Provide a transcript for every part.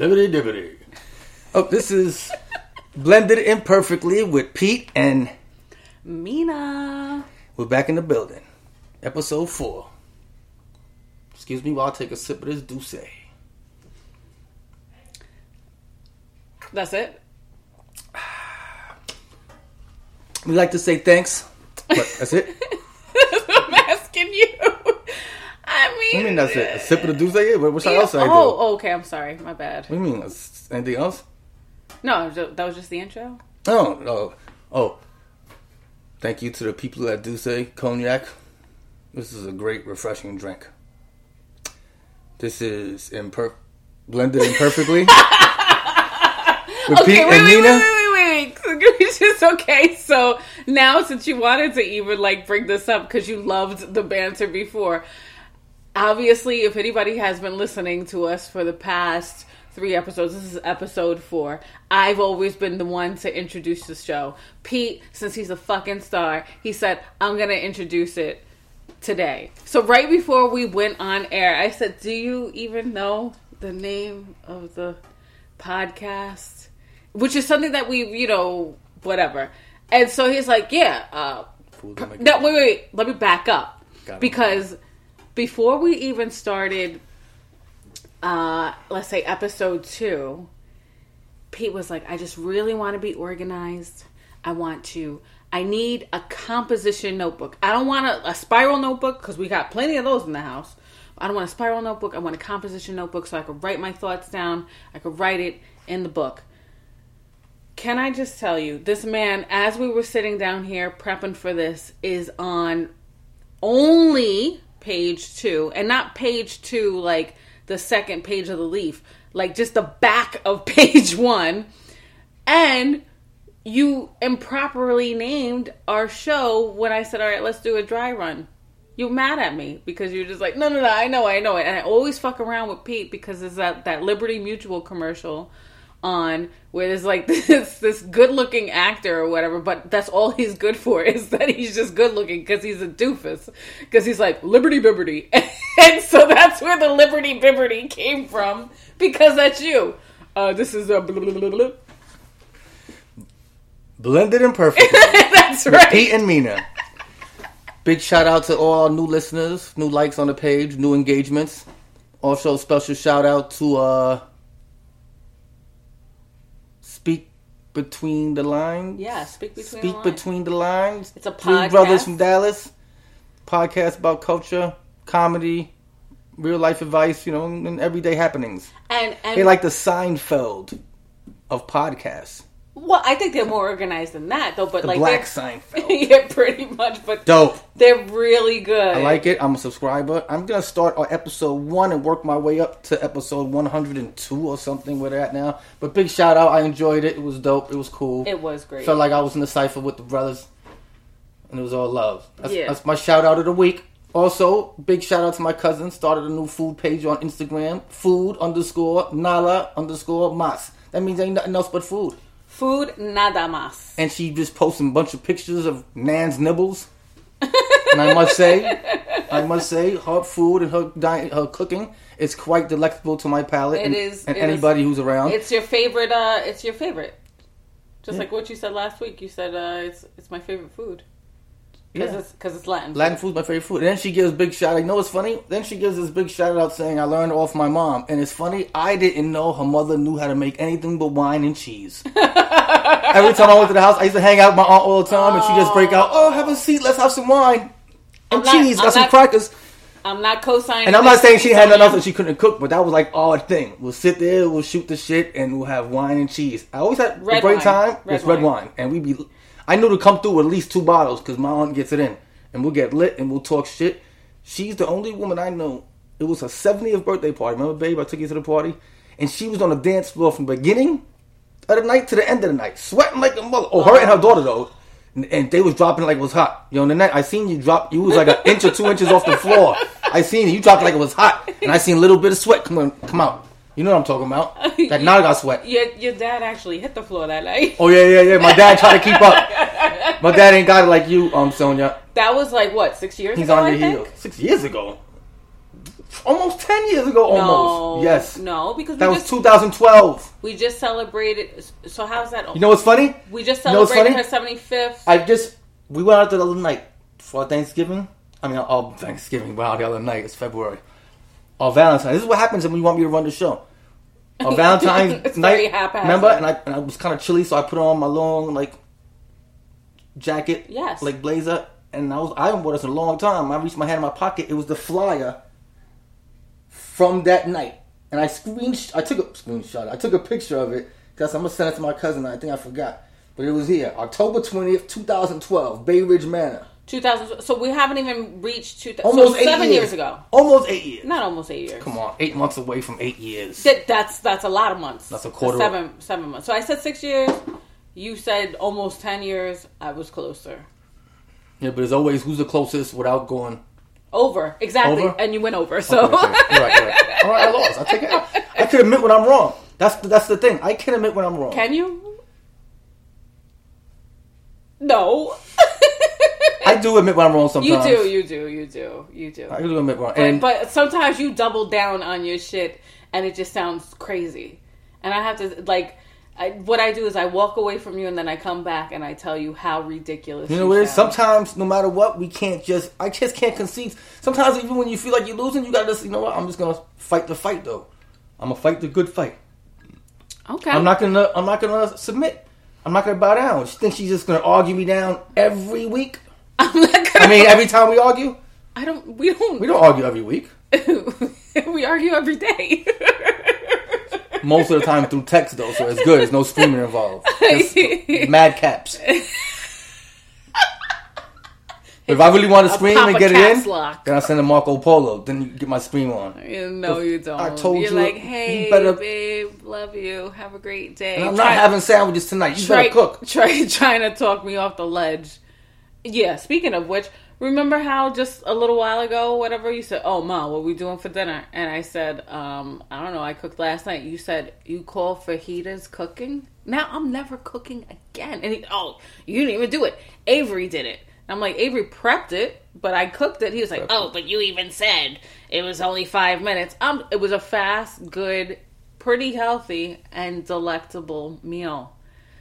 Liberty dibbity. Oh, this is blended imperfectly with Pete and Mena. we're back in the building. Episode four. Excuse me while I take a sip of this D'usse. That's it. We like to say thanks, but that's it. I'm asking you. I mean, I mean, that's it. A sip of the D'usse. Yeah, what what Yeah, else I do? oh, oh, okay. I'm sorry. My bad. What do you mean? Anything else? No, that was just the intro. Oh, no. Oh. Thank you to the people that do say cognac. This is a great, refreshing drink. This is imper- blended imperfectly. Okay, wait, wait, wait, wait, wait, wait. It's just okay. So now, since you wanted to even like bring this up because you loved the banter before, obviously, if anybody has been listening to us for the past three episodes, this is episode four. I've always been the one to introduce the show. Pete, since he's a fucking star, he said, "I'm gonna introduce it." today. So right before we went on air, I said, "Do you even know the name of the podcast?" Which is something that we, you know, whatever. And so he's like, "Yeah, uh no, wait, wait, wait. Let me back up Got because before we even started, uh, let's say episode two, Pete was like, "I just really want to be organized. I want to. I need a composition notebook. I don't want a, a spiral notebook because we got plenty of those in the house. I don't want a spiral notebook. I want a composition notebook so I could write my thoughts down. I could write it in the book." Can I just tell you, this man, as we were sitting down here prepping for this, is on only page two, and not page two like the second page of the leaf, like just the back of page one. And you improperly named our show when I said, All right, let's do a dry run. You mad at me because you're just like, no, no, no, I know, I know it. And I always fuck around with Pete because there's that, that Liberty Mutual commercial on where there's like this this good looking actor or whatever, but that's all he's good for is that he's just good looking because he's a doofus. Because he's like Liberty Bibberty, and so that's where the Liberty Bibberty came from because that's you. Uh, this is a blah, blah, blah. Blended imperfectly. that's with right. Pete and Mena. Big shout out to all our new listeners, new likes on the page, new engagements. Also, special shout out to uh Speak Between the Lines. Yeah, Speak Between Speak the Lines. Between the Lines. It's a Three podcast. brothers from Dallas. Podcast about culture, comedy, real life advice, you know, and everyday happenings. And and They like the Seinfeld of podcasts. Well, I think they're more organized than that though. But The like Black Seinfeld. yeah, pretty much. But Dope. they're really good. I like it. I'm a subscriber. I'm gonna start on episode one and work my way up to episode 102 or something where they're at now. But big shout out. I enjoyed it. It was dope. It was cool. It was great. Felt like I was in the cipher with the brothers, and it was all love. That's, Yeah. that's my shout out of the week. Also, big shout out to my cousin. Started a new food page on Instagram. Food underscore nala underscore mas. That means ain't nothing else but food. Food nada más. And she just posting a bunch of pictures of Nan's nibbles. and I must say, I must say, her food and her diet, her cooking is quite delectable to my palate. It and, is- and it anybody who's around. It's your favorite. uh It's your favorite. Just like what you said last week. You said uh it's it's my favorite food because Yeah. it's because it's Latin. Latin food's my favorite food. And then she gives big shout. I know it's funny. Then she gives this big shout out saying, "I learned off my mom." And it's funny. I didn't know her mother knew how to make anything but wine and cheese. Every time I went to the house, I used to hang out with my aunt all the time, and she just break out, "Oh, have a seat. Let's have some wine and I'm not- cheese. I'm Got some not- crackers." I'm not co-signing. And I'm not saying she had nothing else that she couldn't cook, but that was like our thing. We'll sit there, we'll shoot the shit, and we'll have wine and cheese. I always had a great wine. time. Red it's red wine. wine, and we'd be. I knew to come through with at least two bottles because my aunt gets it in, and we'll get lit and we'll talk shit. She's the only woman I know. It was her 70th birthday party. Remember, babe? I took you to the party, and she was on the dance floor from the beginning of the night to the end of the night, sweating like a mother. Oh, her and her daughter though. And, they was dropping like it was hot. Yo, and the night I seen you drop, you was like an inch or two inches off the floor. I seen you, you dropped like it was hot, and I seen a little bit of sweat come come out. You know what I'm talking about? That got sweat. Your your dad actually hit the floor that night. Oh yeah, yeah, yeah. My dad tried to keep up. My dad ain't got it like you, um, Sonia. That was like what six years He's ago. on I your think? heels. Six years ago. Almost ten years ago. Almost. No, yes. no, because That we was just 2012. we just celebrated. So how's that? You know what's funny? we just you know what's celebrated her seventy fifth. I just we went out the other night for Thanksgiving. I mean, oh Thanksgiving. Wow, the other night it's February. Oh, or Valentine's. This is what happens when you want me to run the show. On oh, Valentine's It's very night, remember? And I, and I was kind of chilly, so I put on my long like jacket, Yes. like blazer. And I was I haven't worn this in a long time. I reached my hand in my pocket. It was the flyer from that night, and I screen I took a screenshot. I took a picture of it because I'm gonna send it to my cousin. I think I forgot, but it was here, October twentieth, two thousand twelve, Bay Ridge Manor. 2000. So we haven't even reached 2000. Almost so eight seven years. years ago. Almost eight years. Not almost eight years. Come on, eight months away from eight years. That, that's that's a lot of months. That's a quarter- Seven seven months. So I said six years. You said almost ten years. I was closer. Yeah, but as always, who's the closest without going? Over exactly, Over? and you went over. So Okay, okay. All right, all right. All right, I lost. I take it. I can admit when I'm wrong. That's that's the thing. I can admit when I'm wrong. can you? No. I do admit when I'm wrong sometimes. you do. You do. You do. You do. I do admit when. But, but sometimes you double down on your shit and it just sounds crazy. And I have to like I, what I do is I walk away from you and then I come back and I tell you how ridiculous You know what it is? Sometimes, no matter what, we can't just. I just can't concede. Sometimes, even when you feel like you're losing, you gotta just. You know what? I'm just gonna fight the fight, though. I'm gonna fight the good fight. Okay. I'm not gonna. I'm not gonna submit. I'm not gonna bow down. She thinks she's just gonna argue me down every week. I'm not gonna, I mean, every time we argue, I don't we don't we don't argue every week. we argue every day. Most of the time through text, though, so it's good. There's no screaming involved. Just mad caps. If I really want to scream and get it in, lock. then I send a Marco Polo. Then you get my scream on. You know you don't. I told You're you, like, you hey, better- babe, love you. Have a great day. And I'm Try- not having sandwiches tonight. You try, better cook. Try trying to talk me off the ledge. Yeah. Speaking of which, remember how just a little while ago, whatever you said, "Oh, ma, what we doing for dinner?" And I said, um, "I don't know. I cooked last night." You said you call fajitas cooking. Now I'm never cooking again. And he, oh, you didn't even do it. Avery did it. I'm like, Avery prepped it, but I cooked it. He was like, oh, but you even said it was only five minutes. Um, it was a fast, good, pretty healthy, and delectable meal.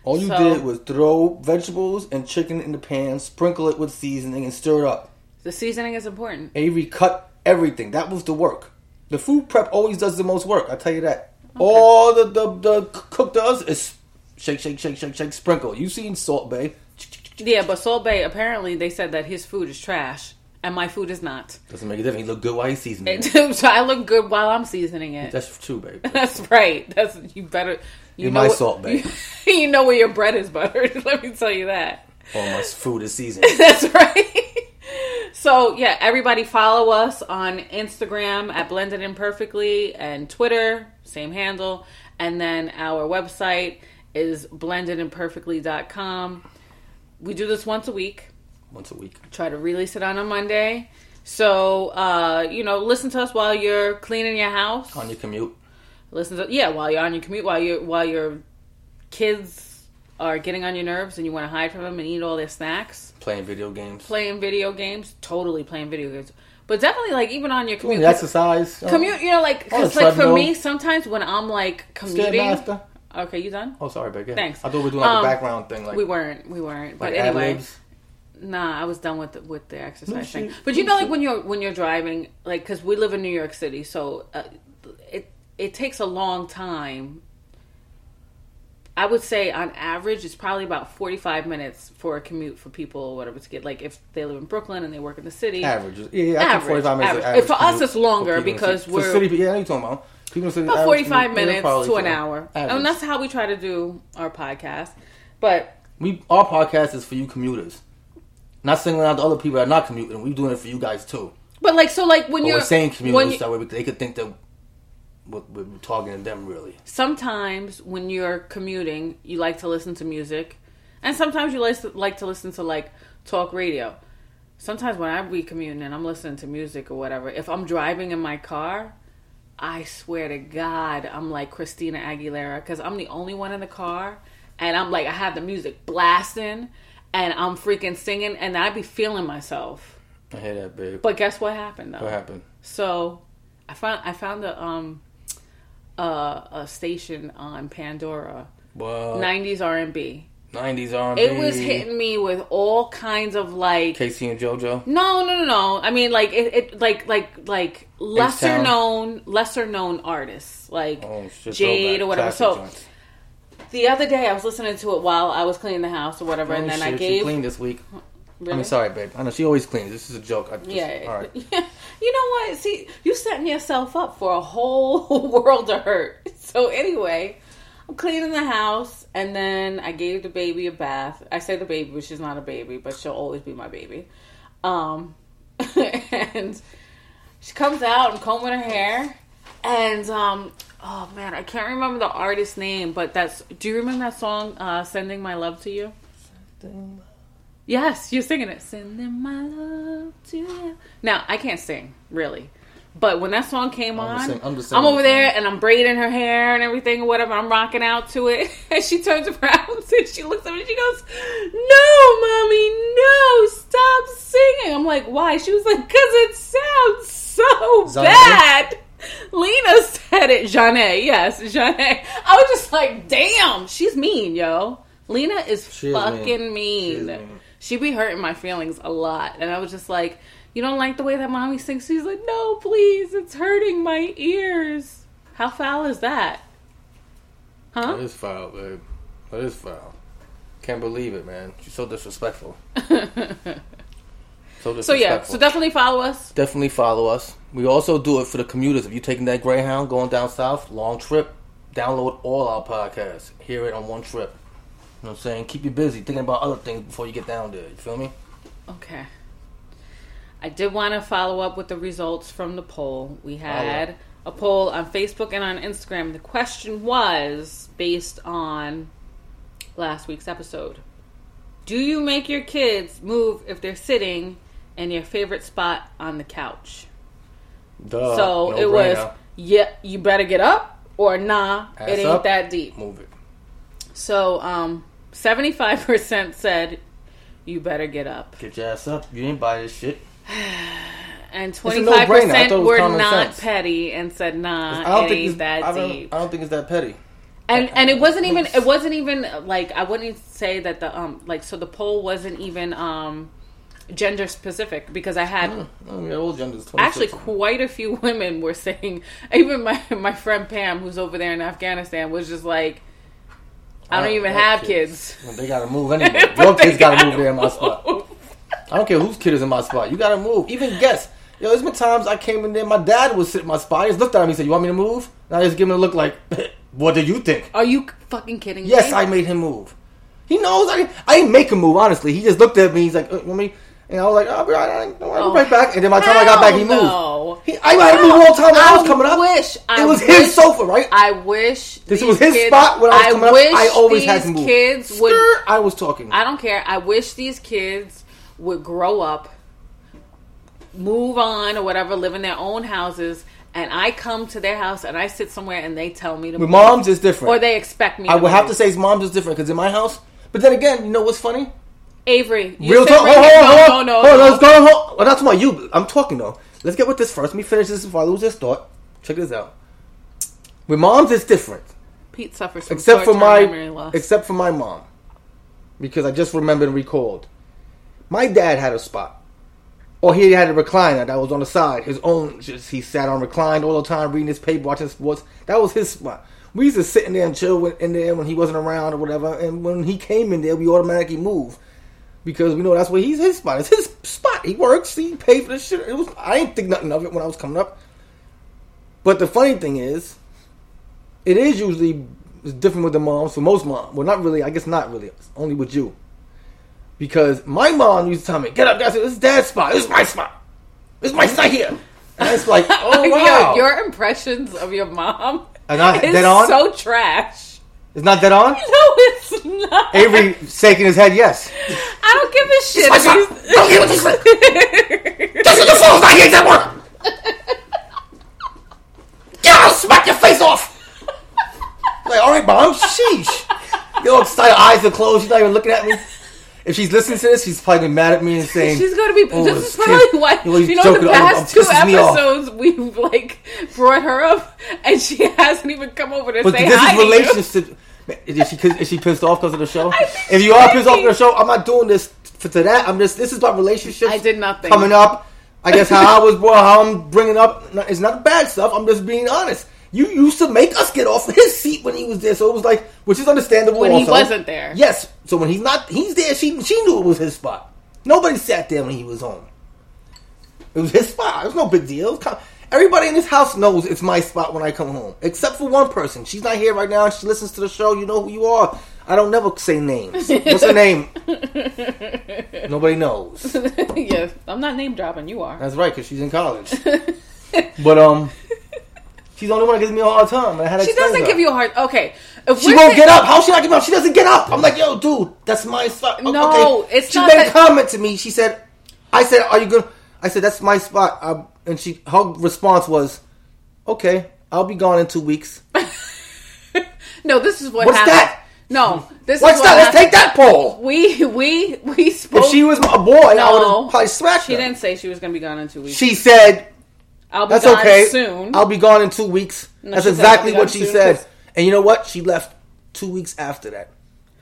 All you So- did was throw vegetables and chicken in the pan, sprinkle it with seasoning, and stir it up. The seasoning is important. Avery cut everything. That was the work. The food prep always does the most work. I tell you that. All the, the the cook does is shake, shake, shake, shake, shake, sprinkle. You seen Salt Bae? Yeah, but Salt Bae apparently they said that his food is trash, and my food is not. Doesn't make a difference. He look good while he's seasoning. it. so I look good while I'm seasoning it. That's true, babe. That's right. That's you better. You In know my Salt Bae. You, know where your bread is buttered. Let me tell you that. All my food is seasoned. That's right. So yeah, everybody follow us on Instagram at Blended Imperfectly and Twitter, same handle. And then our website is blendedimperfectly.com. We do this once a week. Once a week. Try to release it on a Monday. So uh, you know, listen to us while you're cleaning your house. On your commute. Listen to yeah, while you're on your commute, while you while your kids are getting on your nerves and you want to hide from them and eat all their snacks Playing video games. playing video games, totally playing video games. But definitely, like even on your Doing commute, the exercise. uh, commute, you know, like because like for me, sometimes when I'm like commuting, okay, you done? Oh, sorry, babe. Yeah. Thanks. I thought we were doing like Um, a background thing. Like, we weren't, we weren't. But like anyway, ad-libs. nah, I was done with the, with the exercise No thing. But you No know, like when you're when you're driving, like because we live in New York City, so uh, it it takes a long time. I would say on average, it's probably about 45 minutes for a commute for people or whatever to get. Like if they live in Brooklyn and they work in the city, Average. Yeah, yeah, I think Average, 45 minutes. average. average For us, it's longer for people in the because city. we're- For city, yeah, you talking about. People city, about 45 commute, yeah, minutes to an hour. Average. And that's how we try to do our podcast. But we our podcast is for you commuters. Not singling out the other people that are not commuting. We're doing it for you guys too. but like so like when But you're we're saying commuters you- that way they could think that we're, we're targeting them really. sometimes when you're commuting, you like to listen to music, and sometimes you like to, like to listen to like talk radio. Sometimes when I be commuting and I'm listening to music or whatever, if I'm driving in my car, I swear to God, I'm like Christina Aguilera because I'm the only one in the car, and I'm like I have the music blasting, and I'm freaking singing, and I be feeling myself. I hear that, babe. But guess what happened though? what happened? So I found I found a um uh, a station on Pandora, Well, '90s R&B. 90s R&B. It was hitting me with all kinds of like K-Ci and JoJo. no, no, no, no. I mean, like it, it like like like lesser H-Town. known, lesser known artists like Oh shit. Jade or whatever. classic So joints. the other day I was listening to it while I was cleaning the house or whatever, and Oh, then shit, I gave. cleaned this week. I Really? mean, sorry, babe. I know she always cleans. This is a joke. I just, Yeah. All right. You know what? See, you setting yourself up for a whole world to hurt. So anyway, I'm cleaning the house, and then I gave the baby a bath. I say the baby, but she's not a baby, but she'll always be my baby. Um, and she comes out and combing her hair, and um, oh man, I can't remember the artist's name, but that's. Do you remember that song, uh, "Sending My Love to You"? Yes, you're singing it. Sending my love to you. Now I can't sing really, but when that song came I'm on, sing- I'm I'm over there and I'm braiding her hair and everything or whatever. I'm rocking out to it, and she turns around and she looks at me and she goes, "No, mommy, no, stop singing." I'm like, "Why?" She was like, "Cause it sounds so Zhané? bad." Lena said it, Jeanette. Yes, Jeanette. I was just like, "Damn, she's mean, yo." Lena is She fucking is mean. mean. She be hurting my feelings a lot. And I was just like, You don't like the way that mommy sings? She's like, No, please, it's hurting my ears. How foul is that? Huh? That is foul, babe. That is foul. Can't believe it, man. She's so disrespectful. So disrespectful. So yeah, so definitely follow us. definitely follow us. We also do it for the commuters. If you're taking that Greyhound going down south, long trip, download all our podcasts. Hear it on one trip. You know what I'm saying? Keep you busy thinking about other things before you get down there. You feel me? Okay. I did want to follow up with the results from the poll. We had a poll on Facebook and on Instagram. The question was based on last week's episode. Do you make your kids move if they're sitting in your favorite spot on the couch? Duh. so No it was, brainer. yeah, you better get up, or nah, Ass it ain't up. that deep. Move it. So, um, 75% said you better get up. Get your ass up. You ain't buy this shit. And a twenty no-brainer. five I thought it percent were not sense. petty and said, "Nah, I don't it think ain't it's that I don't, deep." I don't think it's that petty. And and it wasn't even it wasn't even like I wouldn't say that the um like so the poll wasn't even um gender specific because I had all genders. actually quite a few women were saying even my my friend Pam who's over there in Afghanistan was just like I don't even have kids. Well, they gotta move anyway. Your kids gotta gotta move there in my spot. I don't care whose kid is in my spot. You gotta move. Even guess. Yo, there's been times I came in there, my dad would sit in my spot. He just looked at me and said, You want me to move? And I just give him a look like, What do you think? Are you fucking kidding me? Yes, I made him move. He knows I, I didn't make him move, honestly. He just looked at me, he's like, uh, want me? And I was like, I'll be right, I'll be Oh, right back. And then by the time I got back, he moved. no. He, I had to move all the time when I, was coming up. wish I it was wish, his sofa, right? I wish this was his kids- spot when I was coming up. wish I always had these to move. kids would. Skirt, I was talking. I don't care. I wish these kids would grow up, move on or whatever, live in their own houses, and I come to their house and I sit somewhere and they tell me to With move. moms, is different. or they expect me. I would have to say his mom's is different because in my house. But then again, you know what's funny? Avery. Real talk. right Hold hold on, no, no, hold no, Let's go. Hold. Well, that's about you. I'm talking though. Let's get with this first. Let me finish this before I lose this thought. Check this out. With moms, it's different. Pete suffers from Except for my, loss. except for my mom, because I just remembered and recalled. My dad had a spot, or he had a recliner that was on the side. His own. Just he sat on reclined all the time, reading his paper, watching sports. That was his spot. We used to sit in there and chill with- in there when he wasn't around or whatever. And when he came in there, we automatically move because we know that's where he's his spot. It's his spot. He works. He paid for the shit. It was. I didn't think nothing of it when I was coming up. But the funny thing is, it is usually different with the moms. For most moms, well, not really. I guess not really. It's only with you, because my mom used to tell me, "Get up, guys. This is dad's spot. This is my spot. This is my spot here." And it's like, oh Yo, wow, your impressions of your mom Are not is so trash. It's not dead on. No, it's not. Avery shaking his head, yes. I don't give a shit. my if son. he's- Don't hear what he said. Just your phone's not here that one. Get out, smack your face off. Like, all right, mom, sheesh. You're all excited, eyes are closed, she's not even looking at me. If she's listening to this, she's probably mad at me and saying She's gonna be. "Oh, this this is probably why you know, he's you know joking, the I'm- I'm past two pissing me off." episodes we've like brought her up, and she hasn't even come over to But say this hi is to you. relationship. Is she is she pissed off because of the show? If you are pissed off of the show, I'm not doing this for to that. I'm just this is about relationships. I did nothing. coming up. I guess how I was born, how I'm bringing up. It's not bad stuff. I'm just being honest. You used to make us get off his seat when he was there, so it was like, which is understandable. When he wasn't there. Yes. So when he's not, he's there. She she knew it was his spot. Nobody sat there when he was home. It was his spot. It was no big deal. Kind- Everybody in this house knows it's my spot when I come home, except for one person. She's not here right now. She listens to the show. You know who you are. I don't never say names. What's her name? Nobody knows. yeah, I'm not name dropping. You are. That's right, because she's in college. but um, she's the only one that gives me a hard time. I had to She doesn't give you a hard. Okay, if She won't saying- get up. How she not get up? She doesn't get up. I'm like, yo, dude, that's my spot. No, okay. it's she made that- a comment to me. She said, I said, are you good? I said, that's my spot. Um, and she, her response was, okay, I'll be gone in two weeks. No, this is what What's happened. that? No, this What's is that? Let's take that poll. We we we spoke. If she was a boy, I would No. have probably smacked She her. didn't say she was going to be gone in two weeks. She said, I'll be That's gone okay. soon. I'll be gone in two weeks. No, That's she said, exactly "I'll be what gone she soon," said. 'cause- And you know what? She left two weeks after that.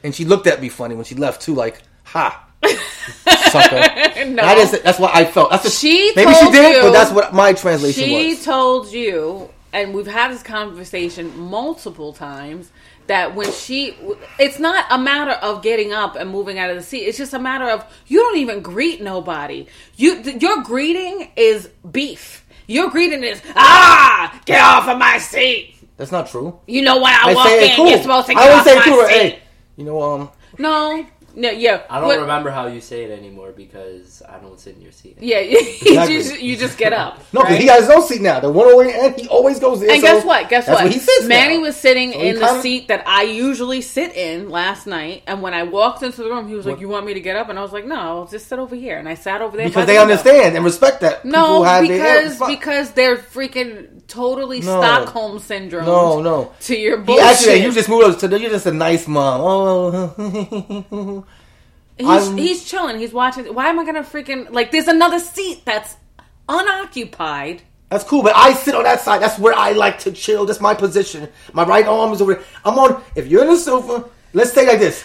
And she looked at me funny when she left too, like, ha. Sucker. And no. I didn't say, that's what I felt. That's what, She maybe she told did, you- but that's what my translation was. she was. told you, and we've had this conversation multiple times. That when she, it's not a matter of getting up and moving out of the seat. It's just a matter of you don't even greet nobody. You, th- your greeting is beef. Your greeting is ah, get off of my seat. that's not true. You know when I, I walk in, cool. you're supposed to I get always off say my cool. seat. Hey, you know, um, No, no, yeah. I don't But- remember how you say it anymore because I don't sit in your seat. Yeah, you, just, you just get up. no, because right? he has his own seat now. The one away, and he always goes in. And so guess what? Guess that's what? Where he sits Manny now. was sitting So in the kinda- seat that I usually sit in last night, and when I walked into the room, he was like, "You want me to get up?" And I was like, "No, I'll just sit over here." And I sat over there because they window. understand and respect that. No, have because spot. because they're freaking totally No. Stockholm syndrome. no, no. to your He bullshit. actually, you just moved up to the, you're just a nice mom. Oh, he's he's chilling. He's watching. Why am I gonna freaking like? There's another seat that's unoccupied. that's cool. But I sit on that side. That's where I like to chill. That's my position. My right arm is over there. I'm on. If you're in the sofa, let's say like this.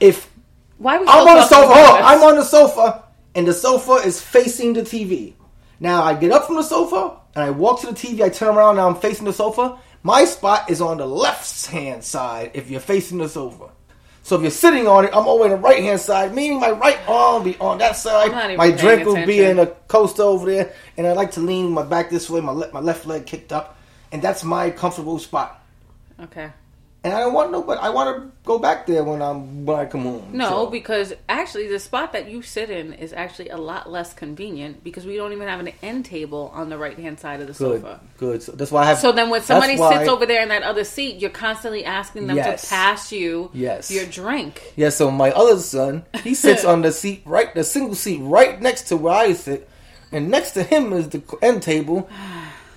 If Why? I'm on the sofa, about hold on, this? I'm on the sofa, and the sofa is facing the TV. Now I get up from the sofa and I walk to the TV. I turn around. Now I'm facing the sofa. My spot is on the left hand side. If you're facing the sofa. So if you're sitting on it, I'm over on the right hand side, meaning my right arm will be on that side. I'm not even My drink will be in a coaster over there, and I like to lean my back this way, my le- my left leg kicked up, and that's my comfortable spot. Okay. And I don't want no, but I want to go back there when I'm when I come home. No, So- because actually the spot that you sit in is actually a lot less convenient because we don't even have an end table on the right hand side of the Good, sofa. good. So that's why I have. So then when somebody why- sits over there in that other seat, you're constantly asking them Yes. to pass you Yes. your drink. Yeah, so my other son, he sits on the seat right, the single seat right next to where I sit, and next to him is the end table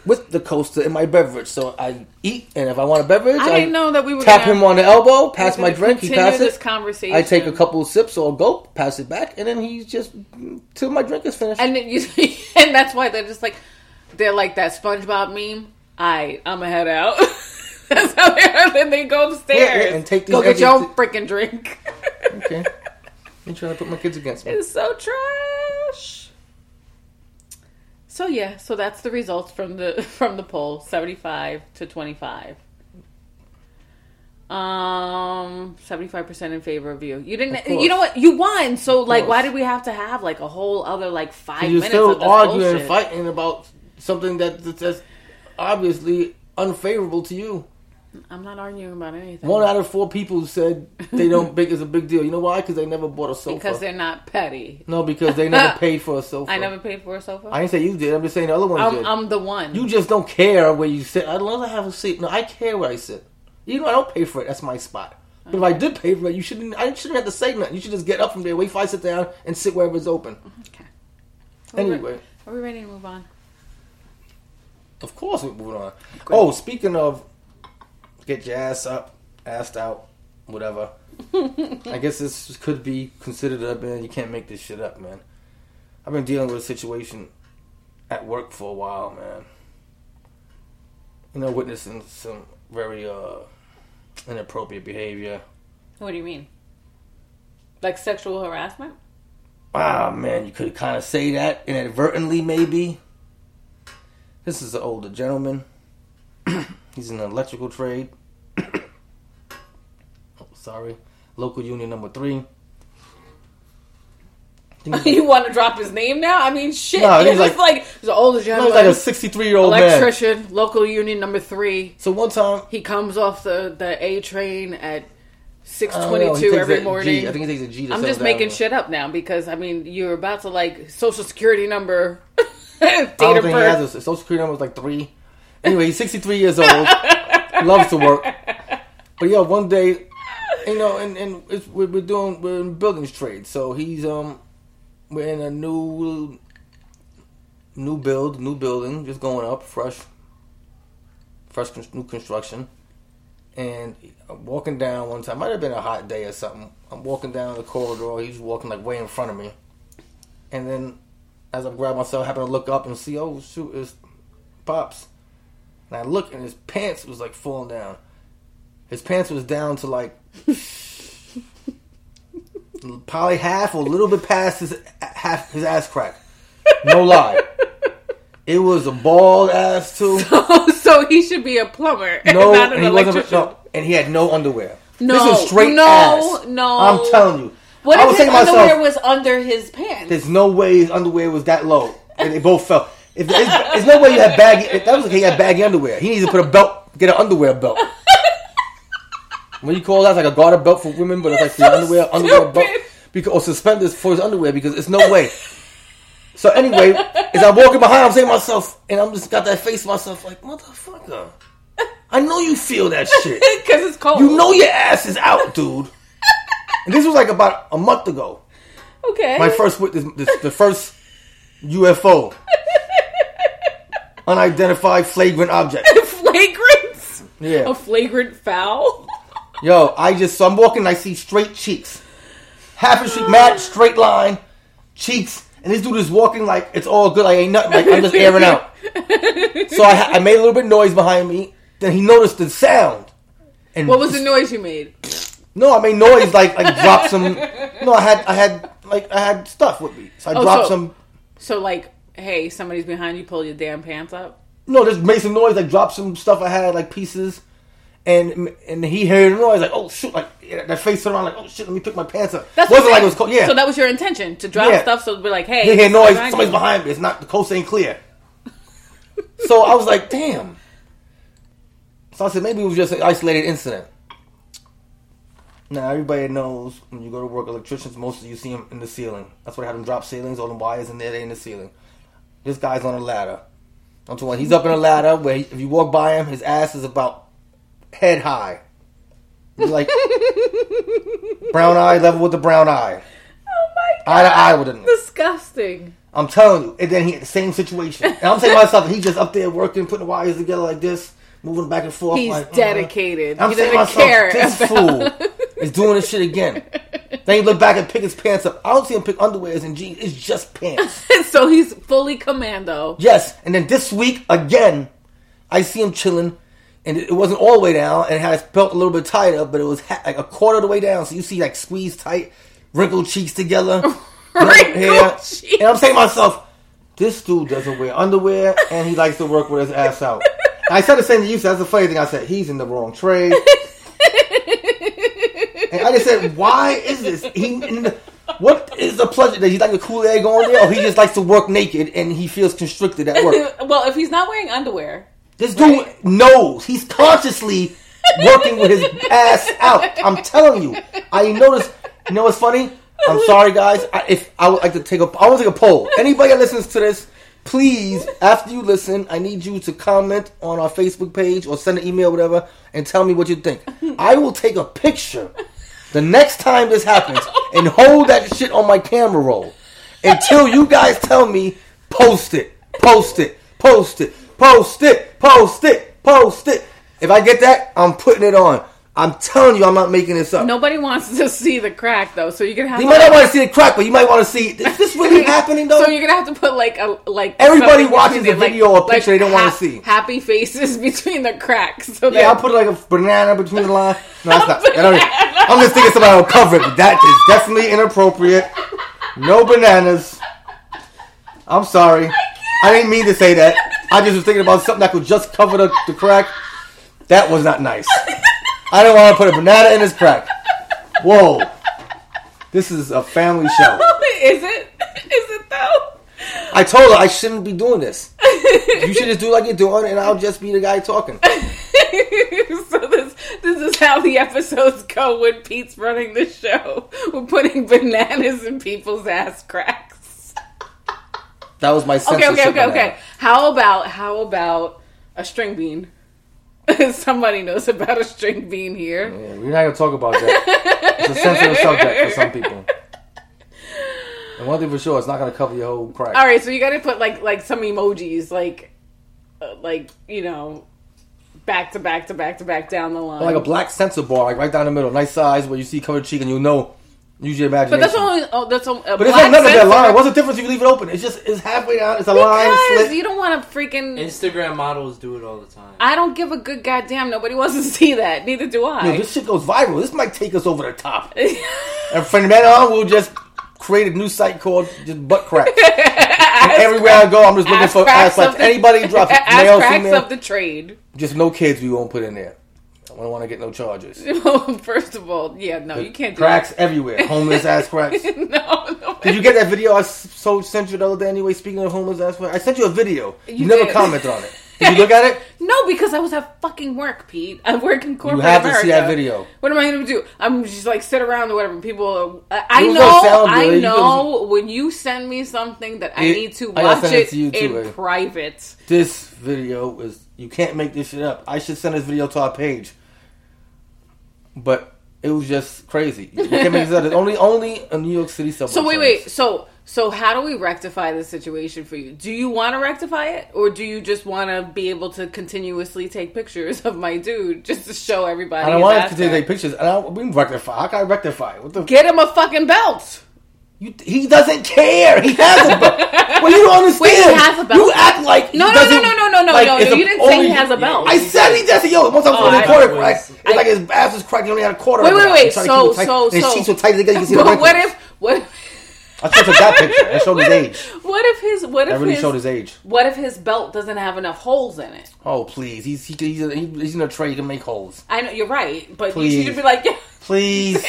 with the coaster in my beverage. So I eat, and if I want a beverage, I didn't know that we were tap him on the elbow, pass my drink, he passes this conversation. I take a couple of sips or a gulp, pass it back, and then he's just till my drink is finished. and then you, and that's why they're just like they're like that SpongeBob meme. I I'm gonna head out. that's how they are. Then they go upstairs Yeah, yeah, and take go get your own freaking drink. okay, you trying to put my kids against me? It's so trash. So yeah, so that's the results from the from the poll, seventy five to twenty five. Um, seventy five percent in favor of you. You didn't. You know what? You won. So like, why did we have to have like a whole other like five You're minutes still this arguing bullshit? and fighting about something that that's obviously unfavorable to you. I'm not arguing about anything. One out of four people said they don't think it's a big deal. You know why? Because they never bought a sofa. because they're not petty. no, because they never paid for a sofa. I never paid for a sofa. I didn't say you did. I'm just saying the other ones I'm, did. I'm the one. you just don't care where you sit. As long as I have a seat. No, I care where I sit. You know, I don't pay for it. That's my spot. But if I did pay for it, you shouldn't. I shouldn't have to say nothing. You should just get up from there, wait for I sit down, and sit wherever it's open. okay. Are we Anyway, are we ready to move on? of course we're moving on. Oh, speaking of, get your ass up, assed out, whatever. I guess this could be considered a man. You can't make this shit up, man. I've been dealing with a situation at work for a while, man. You know, witnessing some very uh, inappropriate behavior. What do you mean? Like sexual harassment? Ah, man, you could kind of say that inadvertently, maybe. This is an older gentleman. He's in the electrical trade. Sorry. Local union number three. You want to drop his name now? I mean, shit. No, he's like- like, he's an older He's like a 63 year old man. electrician, local union number three. So one time, He comes off the, the A train at six I don't twenty know, he two takes every morning. G. I think he takes a G to I'm just making shit up now because I mean you're about to like social security number, I don't think he has a social security number was like three. Anyway, he's 63 years old. loves to work. But yeah, one day, you know, and, and we're, we're doing, we're in buildings trade. So he's, um, we're in a new, new build, new building, just going up, fresh, fresh new construction. And I'm walking down one time, might have been a hot day or something. I'm walking down the corridor, he's walking like way in front of me. And then as I grab myself, I happen to look up and see, oh shoot, it's Pops. And I look and his pants was like falling down. His pants was down to like probably half or a little bit past his half his ass crack. No lie. It was a bald ass too. so he should be a plumber, and No, not an and he. No, and he had no underwear. No, this is straight no, ass. no. I'm telling you. What I if his to myself, underwear was under his pants? There's no way his underwear was that low, and they both fell. If there's, there's no way you had baggy. That was like he had baggy underwear. He needs to put a belt, get an underwear belt. What do you call that? It's like a garter belt for women, but it's like the so underwear underwear belt because or suspenders for his underwear because it's no way. So anyway, as I'm walking behind, I'm saying to myself, and I'm just got that face to myself like motherfucker. I know you feel that shit. Because it's cold. You know your ass is out, dude. And this was like about a month ago. Okay. My first witness, this, the first UFO, unidentified flagrant object. flagrant. Yeah. A flagrant foul. Yo, I just so I'm walking, I see straight cheeks, half a street, mad straight line, cheeks, and this dude is walking like it's all good, like ain't nothing, like I'm just airing out. So I, I made a little bit of noise behind me. Then he noticed the sound. And What was the noise you made? No, I made noise like like dropped some. No, I had I had like I had stuff with me, so I Oh, dropped so- some. So like, hey, somebody's behind you. Pull your damn pants up. No, just made some noise, like dropped some stuff I had, like pieces, and and he heard the noise, like oh shoot, like yeah, that face around, like oh shit, let me pick my pants up. That's wasn't like it was cold. Yeah, So that was your intention to drop Yeah. stuff. So be like, hey, he somebody's noise, behind somebody's behind me. It's not the coast ain't clear. so I was like, damn. So I said maybe it was just an isolated incident. Now everybody knows when you go to work, electricians most of you see them in the ceiling. That's why they have them drop ceilings, all the wires in there, they in the ceiling. This guy's on a ladder. I'm talking. He's up in a ladder where he, if you walk by him, his ass is about head high. He's like brown eye level with the brown eye, Oh my eye to eye with him. disgusting. I'm telling you. And then he had the same situation. And I'm saying to myself, he's just up there working, putting the wires together like this, moving back and forth. He's like, uh, dedicated. I'm he saying doesn't myself, care. this about- fool is doing this shit again. Then he look back and pick his pants up. I don't see him pick underwears and jeans. It's just pants. so he's fully commando. Yes. And then this week again, I see him chilling, and it wasn't all the way down, and it had his belt a little bit tighter, but it was ha- like a quarter of the way down. So you see like squeezed tight, wrinkled cheeks together, Wrinkled hair. cheeks. And I'm saying to myself, this dude doesn't wear underwear, and he likes to work with his ass out. And I said the same to you. So that's the funny thing. I said he's in the wrong trade. And I just said, why is this? He, what is the pleasure? Does he like a cool egg going there, or he just likes to work naked and he feels constricted at work? well, if he's not wearing underwear, This dude knows he's consciously working with his ass out. I'm telling you. I noticed. You know what's funny? I'm sorry, guys. I, if I would like to take a, I want to take a poll. Anybody that listens to this, please, after you listen, I need you to comment on our Facebook page or send an email, whatever, and tell me what you think. I will take a picture the next time this happens and hold that shit on my camera roll until you guys tell me post it, post it, post it, post it, post it, post it. Post it. If I get that, I'm putting it on. I'm telling you, I'm not making this up. Nobody wants to see the crack though, so you're gonna have You to. might not want to see the crack, but you might want to see. Is this really happening though? So you're gonna have to put like a like Everybody watches a the- video or a picture they don't wanna see. Happy faces between the cracks. So yeah, I'll put like a banana between the line. No, that's not. I I'm just thinking somebody will cover it, but that is definitely inappropriate. No bananas. I'm sorry. I didn't mean to say that. I just was thinking about something that could just cover the, the crack. That was not nice. I didn't want to put a banana in his crack. Whoa. This is a family show. is it? Is it though? I told her I shouldn't be doing this. You should just do like you're doing, and I'll just be the guy talking. so this this is how the episodes go when Pete's running the show. We're putting bananas in people's ass cracks. That was my Okay, censorship. okay, okay, banana. okay. How about how about a string bean? Somebody knows about a string bean here. Yeah, we're not gonna talk about that. It's a sensitive subject for some people. And one thing for sure, it's not gonna cover your whole crack. All right, so you got to put like like some emojis, like uh, like you know, back to back to back to back down the line. Like a black censor bar, like right down the middle, nice size, where you see covered cheek, and you'll know. Use your but that's only oh, that's a, a But it's black not nothing that sensor. line. What's the difference if you leave it open? It's just it's halfway down. It's a line Because you don't want to freaking. Instagram models do it all the time. I don't give a good goddamn. Nobody wants to see that. Neither do I. Yo, this shit goes viral. This might take us over the top. and from then on, oh, we'll just create a new site called just butt crack. and everywhere I go, I'm just looking Ass for ass like anybody drops it, ass male, cracks female. of the trade. Just no kids we won't put in there. I don't want to get no charges. First of all, yeah, no, you can't do cracks that. everywhere. Homeless ass cracks. no, no. Did you get that video I so sent you the other day anyway? Speaking of homeless ass cracks, I sent you a video. You, You never commented on it. Did you look at it? No, because I was at fucking work, Pete. I work in corporate You have to America. see that video. What am I going to do? I'm just like sit around or whatever. People, I, I It know, sound I. You know. When you send me something that I It- need to I watch it it, to too, in private. This video is you can't make this shit up. I should send this video to our page, but it was just crazy. You can't make this up. It's only only a New York City subway. So wait, trains. wait. So so how do we rectify this situation for you? Do you want to rectify it, or do you just want to be able to continuously take pictures of my dude just to show everybody? I don't want to take pictures. And I, we can rectify. How can I rectify? What the? Get him a fucking belt. You, he doesn't care. He has a belt. well, you don't understand. Wait, he has a belt? You act like No, he no, no, no, no, no, no, like, no, no, you didn't say he has a belt. I said he doesn't. Yo, once I was Oh, on the I- quarter I- crack, it's like his ass was cracked. He only had a quarter. Wait, wait, wait. He's trying to So, tight, so, and his so. sheets so tight together you can see the But what if what? I took that picture. That showed his age. what if his what if That really his, showed his age. what if his belt doesn't have enough holes in it? Oh please, he's he, he's, a, he, he's in a tray. He can make holes. I know you're right, but Please. you should be like, yeah, Please.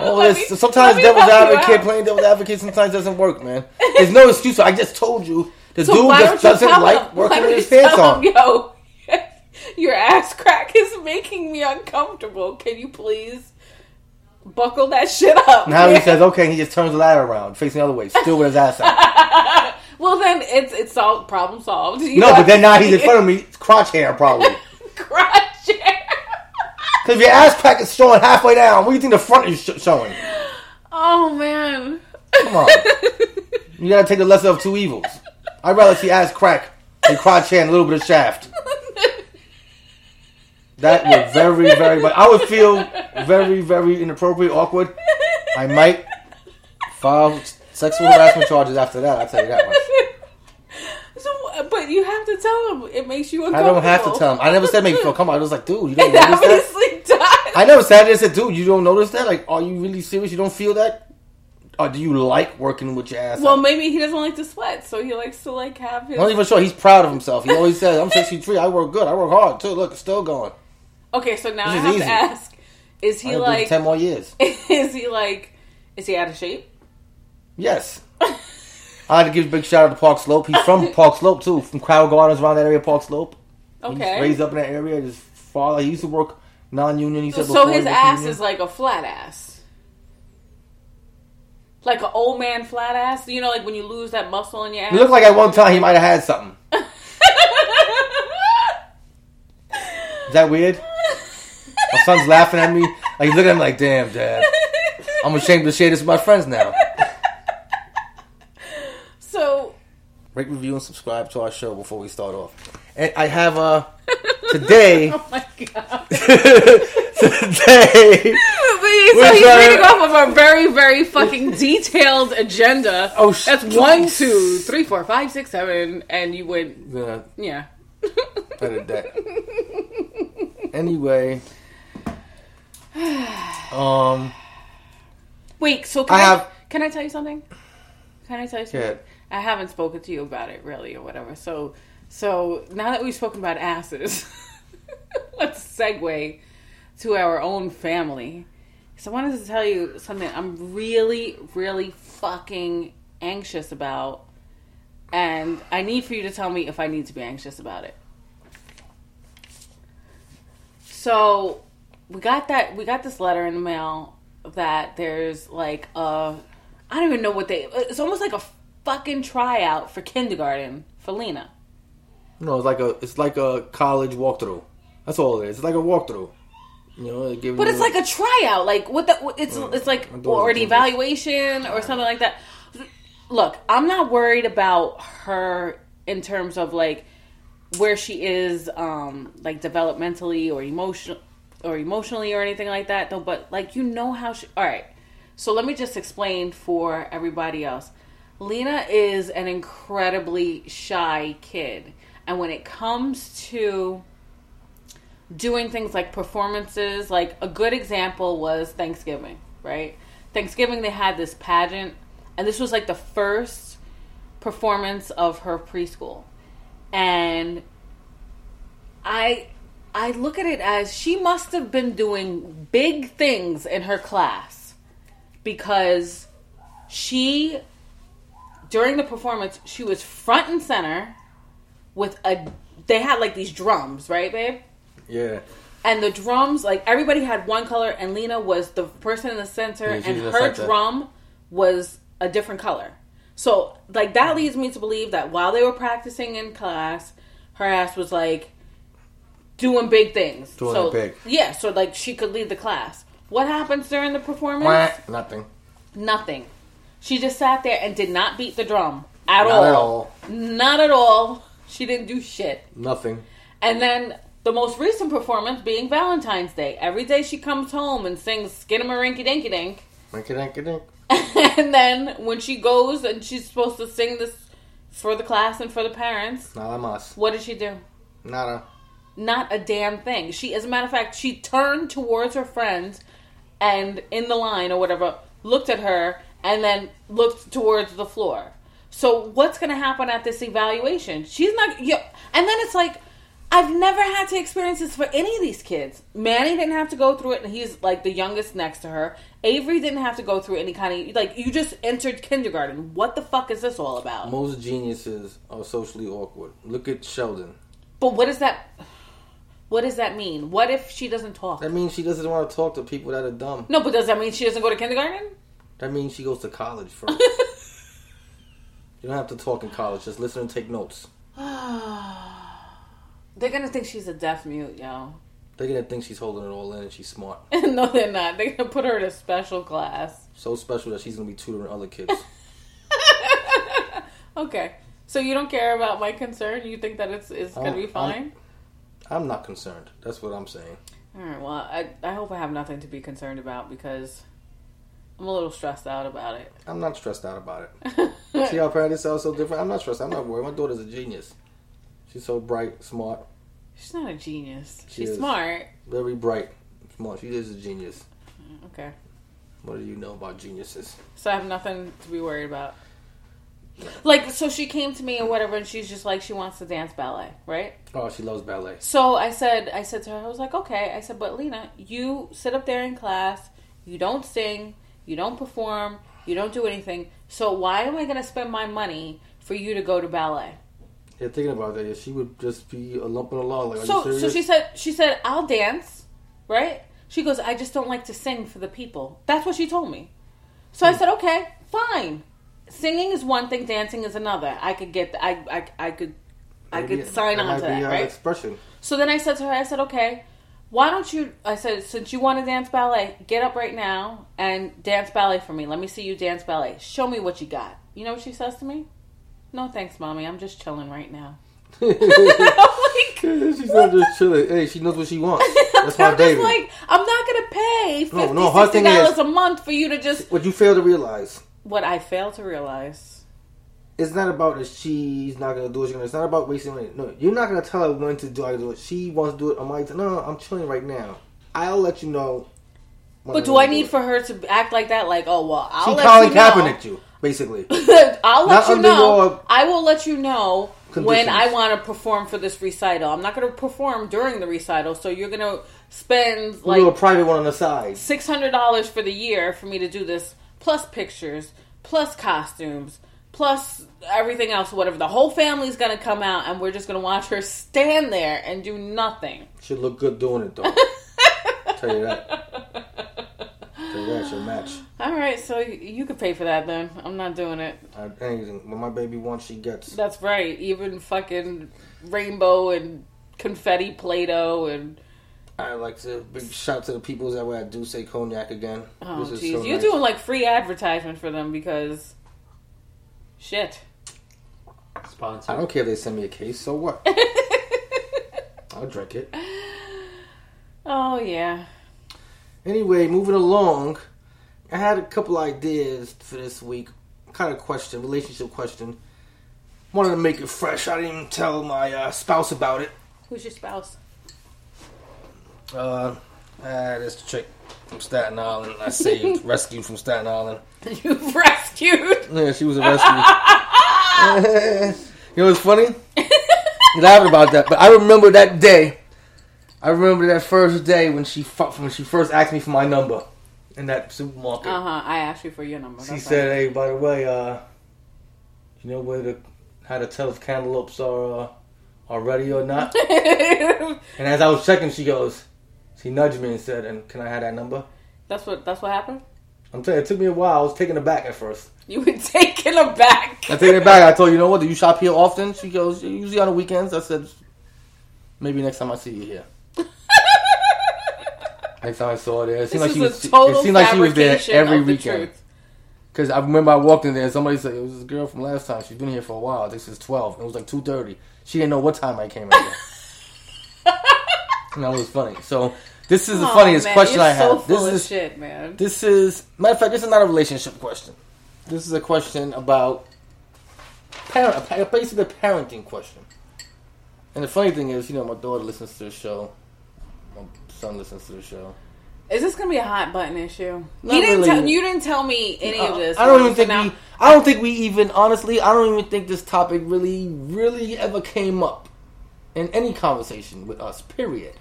Oh, Let this, me- sometimes devil's advocate, playing devil's advocate, sometimes doesn't work, man. There's no excuse. I just told you the So dude just doesn't like him- working with his pants on. him, Yo, your ass crack is making me uncomfortable. Can you please buckle that shit up? Now he says, okay, he just turns the ladder around, facing the other way, still with his ass out. Well, then it's it's solved. Problem solved. You No, but then now he's in front of me, crotch hair probably. crotch. Because if your ass crack is showing halfway down, what do you think the front is sh- showing? Oh man. Come on. You gotta take the lesser of two evils. I'd rather see ass crack than crotch hair and a little bit of shaft. That would very, very, but I would feel very, very inappropriate, awkward. I might file sexual harassment charges after that. I'll tell you that much. But you have to tell him it makes you I uncomfortable. don't have to tell him. I never said make me feel comfortable. I was like, dude, you don't It notice that? obviously does. I never said. I said, dude, you don't notice that? Like, are you really serious? You don't feel that? Or do you like working with your ass? Well, out? maybe he doesn't like to sweat, so he likes to like have his. I'm not even sure. He's proud of himself. He always says, I'm 63. I work good. I work hard, too. Look, it's still going. Okay, so now I This is have easy. to ask: Is he do like? 10 more years. Is he like? Is he out of shape? Yes. I had to give a big shout out to Park Slope. He's from Park Slope, too. From Carroll Gardens around that area, Park Slope. He's raised up in that area. His father, he used to work non-union. He So, said so before he his ass union. is like a flat ass, like an old man flat ass. You know, like when you lose that muscle in your ass. It looked like at one time he might have had something. Is that weird? My son's laughing at me. Like he's looking at me like, damn, dad. I'm ashamed to share this with my friends now. so Rate, review, and subscribe to our show before we start off. And I have uh today, Oh my god. today. so he's trying- reading off of a very, very fucking detailed agenda. Oh, sh- That's one, two, three, four, five, six, seven, and you went, Yeah, yeah. edit that. Anyway, um, Wait, so can I I, have- can I tell you something? Can I tell you something? I haven't spoken to you about it really or whatever. So so now that we've spoken about asses, let's segue to our own family. So I wanted to tell you something I'm really, really fucking anxious about. And I need for you to tell me if I need to be anxious about it. So we got that we got this letter in the mail that there's like a I don't even know what they it's almost like a fucking tryout for kindergarten for Lena. no, it's like a it's like a college walkthrough. That's all it is. It's like a walkthrough. You know, But it's like a tryout. Like what the it's it's like or an evaluation or something like that. Look, I'm not worried about her in terms of like where she is um like developmentally or emotional or emotionally or anything like that though but like you know how she all right so let me just explain for everybody else lena is an incredibly shy kid. And when it comes to doing things like performances like a good example was thanksgiving right? Thanksgiving they had this pageant and this was like the first performance of her preschool. And i i look at it as she must have been doing big things in her class because she during the performance she was front and center with a they had like these drums right babe yeah. and the drums like everybody had one color and lena was the person in the center Yeah, and her center. drum was a different color so like that leads me to believe that while they were practicing in class her ass was like doing big things Doing so big. yeah so like she could lead the class what happens during the performance Wah, Nothing. nothing she just sat there and did not beat the drum at Not all at all. not at all she didn't do shit Nothing. and then the most recent performance being Valentine's Day. Every day she comes home and sings Skinnamarink Dinky Dink. Rinky dinky dink. and then when she goes and she's supposed to sing this for the class and for the parents, Nada más. what did she do? Nada. Not a damn thing. She, as a matter of fact, she turned towards her friend and in the line or whatever, looked at her and then looked towards the floor. So what's going to happen at this evaluation? She's not. Yeah, and then it's like. I've never had to experience this for any of these kids. Manny didn't have to go through it, and he's like the youngest next to her. Avery didn't have to go through any kind of like you just entered kindergarten. What the fuck is this all about? Most geniuses are socially awkward. Look at Sheldon. But what does that? What does that mean? What if she doesn't talk? That means she doesn't want to talk to people that are dumb. No, but does that mean she doesn't go to kindergarten? That means she goes to college first. you don't have to talk in college. Just listen and take notes. They're gonna think she's a deaf mute, yo. They're gonna think she's holding it all in and she's smart. no, they're not. They're gonna put her in a special class. So special that she's gonna be tutoring other kids. Okay, so you don't care about my concern? You think that it's it's gonna be I'm- fine? I'm not concerned. That's what I'm saying. All right. Well, I I hope I have nothing to be concerned about because I'm a little stressed out about it. I'm not stressed out about it. See how parents are so different? I'm not stressed. I'm not worried. My daughter's a genius. She's so bright, smart, She's not a genius. She She's smart. very bright, smart. She is a genius. Okay. What do you know about geniuses? So I have nothing to be worried about. Like, so she came to me or whatever, and she's just like, she wants to dance ballet, right? Oh, she loves ballet. So I said, I said to her, I was like, okay. I said, but Lena, you sit up there in class, you don't sing, you don't perform, you don't do anything. So why am I going to spend my money for you to go to ballet? Yeah, thinking about that, yeah, she would just be a lump in a log. Like, So, so she said, she said, I'll dance, right? She goes, I just don't like to sing for the people. That's what she told me. So Hmm. I said, okay, fine. Singing is one thing, dancing is another. I could get, I, I, I could, I could sign on to that, right? expression. So then I said to her, I said, okay, why don't you, I said, since you want to dance ballet, get up right now and dance ballet for me. Let me see you dance ballet. Show me what you got. You know what she says to me? No thanks, mommy. I'm just chilling right now. like, She's not just chilling. Hey, she knows what she wants. That's my I'm baby. just like, I'm not gonna pay fifty, No, no, her thing is- dollars a month for you to just. what you fail to realize, What I fail to realize. It's not about that she's not gonna do it. She's gonna. It's not about wasting money. No, you're not gonna tell her when to do. I do it. She wants to do it. I'm like, no, I'm chilling right now. I'll let you know. But do I need for her to act like that? Like, oh well, I'll She let Colin you know. Kaepernick you, basically. I'll Not let you know. I will let you know when. I want to perform for this recital. I'm not going to perform during the recital, so you're going to spend We'll a private one on the side. six hundred dollars for the year for me to do this, plus pictures, plus costumes, plus everything else. Whatever. The whole family's to come out, and we're just to watch her stand there and do nothing. Should look good doing it though. Tell you that. Tell you that should match. All right, so you could pay for that then. I'm not doing it. I, anything. When my baby wants, she gets. That's right. Even fucking rainbow and confetti Play-Doh and I like to big shout to the people that way D'usse cognac again. oh jeez, so you're nice. doing like free advertisement for them because shit. Sponsor. I don't care if they send me a case. So what? I'll drink it. Oh yeah. Anyway, moving along, I had a couple ideas for this week. Kind of question, relationship question. Wanted to make it fresh. I didn't even tell my uh, spouse about it. Who's your spouse? Uh, Had this chick from Staten Island. I saved, rescued from Staten Island. You've rescued. Yeah, she was a rescue. you know what's funny? You laughing about that, but I remember that day. I remember that first day when she fu- when she first asked me for my number in that supermarket. Uh huh. I asked you for your number. She That's said, "Hey, by the way, uh, you know where the how to tell if cantaloupes are uh, are ready or not?" and as I was checking, she goes, she nudged me and said, "And can I have that number?" that's what. That's what happened. I'm telling you, it took me a while. I was taken aback at first. You were taken aback. I take it back. I told her, you know what? Do you shop here often? She goes, usually on the weekends. I said, maybe next time I see you here. next time I saw her there, it seemed This like she was. total It seemed like she was there every weekend. Because I remember I walked in there and somebody said it was this girl from last time. She's been here for a while. This is twelve. It was like two thirty. She didn't know what time I came in and that was funny. So this is the funniest man, question I so have. This is shit, man. this is matter of fact. This is not a relationship question. This is a question about parent, basically a parenting question. And the funny thing is, you know, my daughter listens to the show. My son listens to the show. Is this gonna be a hot button issue? Not you didn't really. tell you didn't tell me any of this. Uh, I don't even think now- we. I don't think we even honestly. I don't even think this topic really, really ever came up in any conversation with us. Period.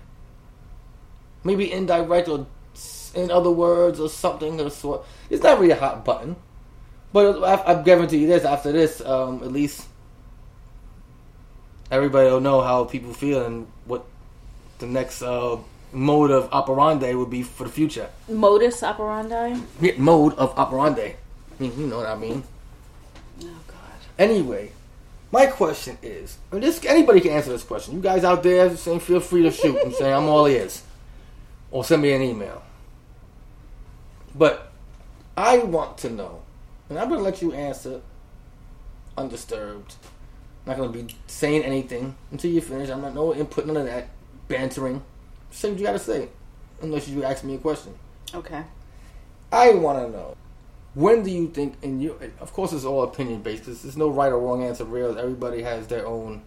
Maybe indirect or in other words or something of the sort. It's not really a hot button. But I, I guarantee you this: after this, um, at least everybody will know how people feel and what the next uh, mode of operandi would be for the future. modus operandi. Yeah, mode of operandi. I mean, you know what I mean. Oh God. Anyway, my question is, and this anybody can answer this question. You guys out there saying feel free to shoot I'm saying I'm all ears, or send me an email. But I want to know, and I'm gonna let you answer undisturbed. I'm not gonna be saying anything until you finish. I'm not no input, none of that bantering. Say what you gotta say, unless you ask me a question. Okay. I want to know when do you think, And you, of course, it's all opinion based. There's, there's no right or wrong answer. Real, everybody has their own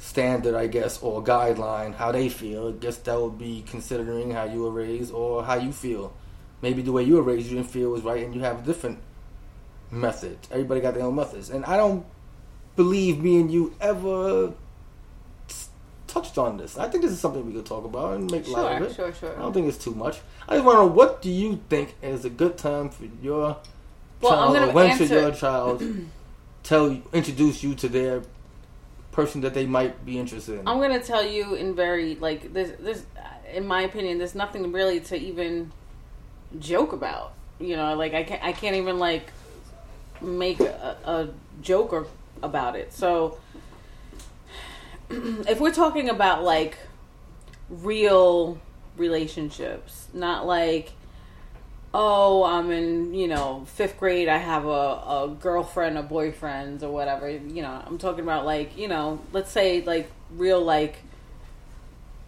standard, I guess, or guideline how they feel. I guess that would be considering how you were raised or how you feel. Maybe the way you were raised, you didn't feel was right, and you have a different method. Everybody got their own methods, and I don't believe me and you ever touched on this. I think this is something we could talk about and make light of it. Sure. Sure. I don't think it's too much. I just want to know what do you think is a good time for your Well, child, or when answer- should your child tell you, introduce you to their person that they might be interested in? I'm gonna tell you in very like this. This, in my opinion, there's nothing really to even joke about. You know, like I can't. I can't even like make a, a joke or about it. So, if we're talking about like real relationships, not like oh, I'm in, you know, fifth grade, I have a, a girlfriend, a boyfriend, or whatever. You know, I'm talking about like, you know, let's say like real like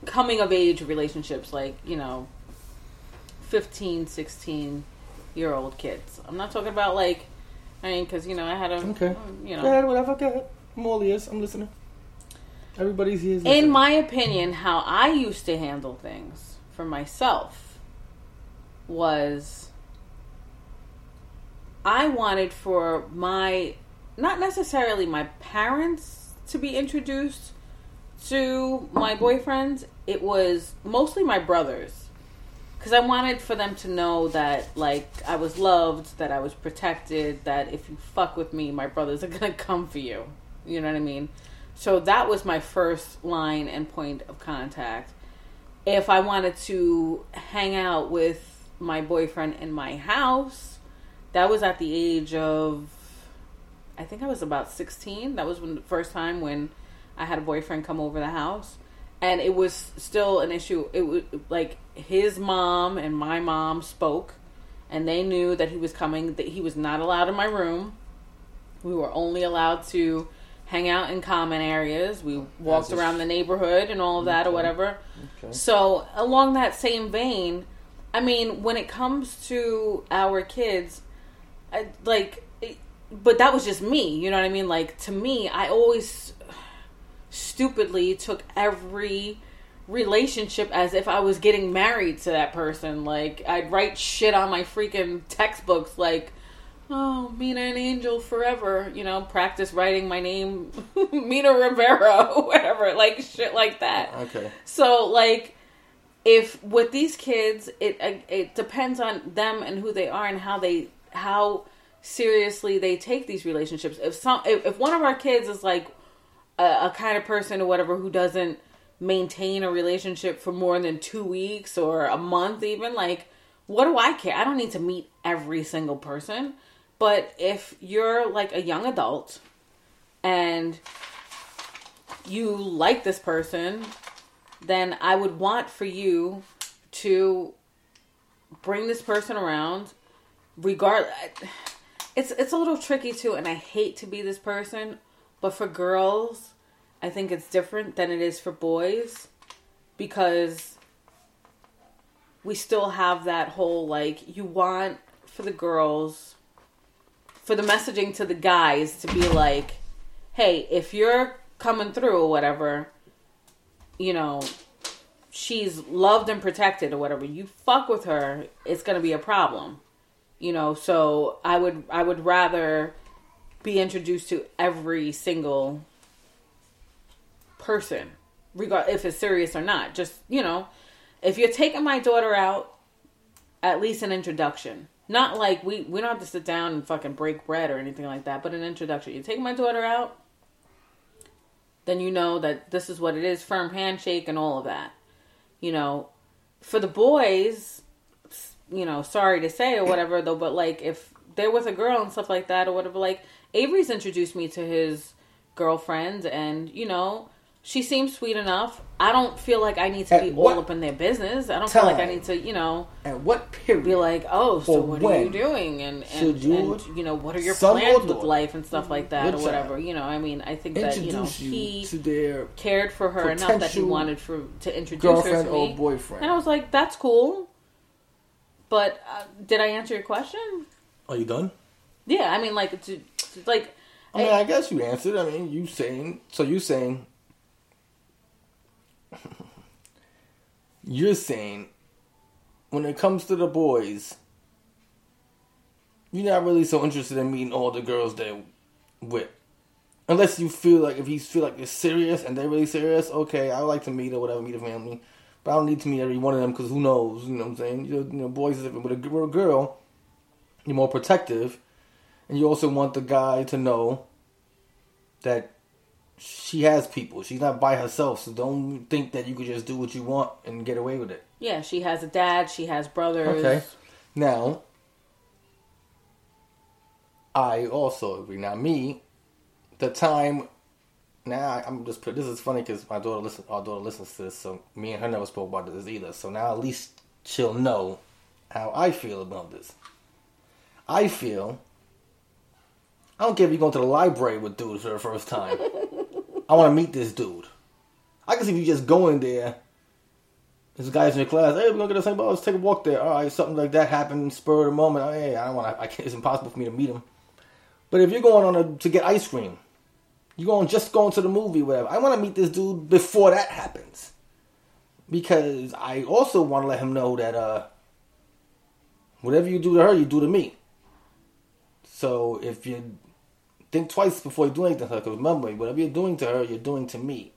coming of age relationships, like, you know, 15, 16 year old kids. I'm not talking about like, I mean, because, you know, I had a, Okay. Um, you know. Go ahead, whatever. Go ahead. I'm all ears. I'm listening. Everybody's ears. In my opinion, how I used to handle things for myself was I wanted for my, not necessarily my parents to be introduced to my boyfriends, it was mostly my brothers. Because I wanted for them to know that, like, I was loved, that I was protected, that if you fuck with me, my brothers are to come for you. You know what I mean? So that was my first line and point of contact. If I wanted to hang out with my boyfriend in my house, that was at the age of, I think I was about 16. That was when the first time when I had a boyfriend come over the house. And it was still an issue. It was like his mom and my mom spoke, and they knew that he was coming, that he was not allowed in my room. We were only allowed to hang out in common areas. We walked around the neighborhood and all of that or whatever. Okay. So, along that same vein, I mean, when it comes to our kids, I, like, it, but that was just me, you know what I mean? Like, to me, I always stupidly took every relationship as if I was getting married to that person. Like, I'd write shit on my freaking textbooks, like, oh, Mena and Angel forever, you know, practice writing my name, Mena Rivera, whatever, like, shit like that. Okay. So like if with these kids it uh, it depends on them and who they are and how they how seriously they take these relationships. If some if, if one of our kids is like a, a kind of person or whatever who doesn't maintain a relationship for more than 2 weeks or a month even like what do I care? I don't need to meet every single person. But if you're like a young adult and you like this person, then I would want for you to bring this person around regard it's it's a little tricky too and I hate to be this person, but for girls, I think it's different than it is for boys because we still have that whole like you want for the girls for the messaging to the guys to be like, hey, if you're coming through or whatever, you know, she's loved and protected or whatever. You fuck with her, it's gonna be a problem. You know, so I would I would rather be introduced to every single person, regard if it's serious or not. Just you know, if you're taking my daughter out, at least an introduction. Not like we we don't have to sit down and fucking break bread or anything like that, but an introduction. You're taking my daughter out, then you know that this is what it is, firm handshake and all of that. You know, for the boys, you know, sorry to say or whatever though, but like if they're with a girl and stuff like that or whatever, like Avery's introduced me to his girlfriend and, you know, she seems sweet enough. I don't feel like I need to At be all up in their business. I don't feel like I need to, you know, At what period? be like, oh, so what are you doing? And, and, you- and you know, what are your plans with life and stuff like that or whatever. You know, I mean, I think that, you know, introduce you, he to their cared for her enough that he wanted for to introduce her girlfriend to or me. boyfriend. And I was like, that's cool. But uh, did I answer your question? Are you done? Yeah, I mean, like, to, to- like, I mean, I guess you answered. I mean, you saying so. You saying you're saying when it comes to the boys, you're not really so interested in meeting all the girls they're with, unless you feel like if you feel like you're serious and they're really serious. Okay, I would like to meet or whatever, meet a family, but I don't need to meet every one of them because who knows? You know what I'm saying? You know, boys is different. But a girl, you're more protective and you also want the guy to know that she has people. She's not by herself. So don't think that you could just do what you want and get away with it. yeah, she has a dad, she has brothers. Okay. Now, I also agree. Now, me, the time. Now I'm just put. This is funny because my daughter listen. Our daughter listens to this, so me and her never spoke about this either. So now at least she'll know how I feel about this. I feel I don't care if you're going to the library with dudes for the first time. I want to meet this dude. I can see if you just go in there. This guy's in your class. Hey, we're gonna get the same ball. Let's take a walk there. All right, something like that happened, spur of the moment. Oh, hey, I don't want. to It's impossible for me to meet him. But if you're going on a, to get ice cream, you're going just going to the movie, whatever. I want to meet this dude before that happens, because I also want to let him know that uh, whatever you do to her, you do to me. So if you think twice before you do anything to her, because remember, whatever you're doing to her, you're doing to me.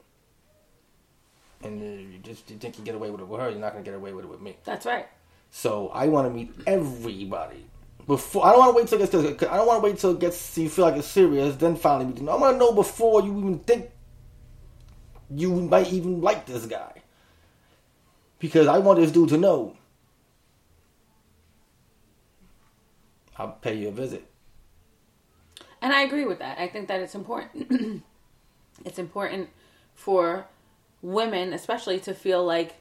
And uh, you just you think you get away with it with her, you're not gonna get away with it with me. That's right. So I want to meet everybody before. I don't want to wait till it gets. To, I don't want to wait till it gets. You feel like it's serious, then finally meet them. I want to know before you even think you might even like this guy, because I want this dude to know. I'll pay you a visit. And I agree with that. I think that it's important. it's important for women, especially, to feel like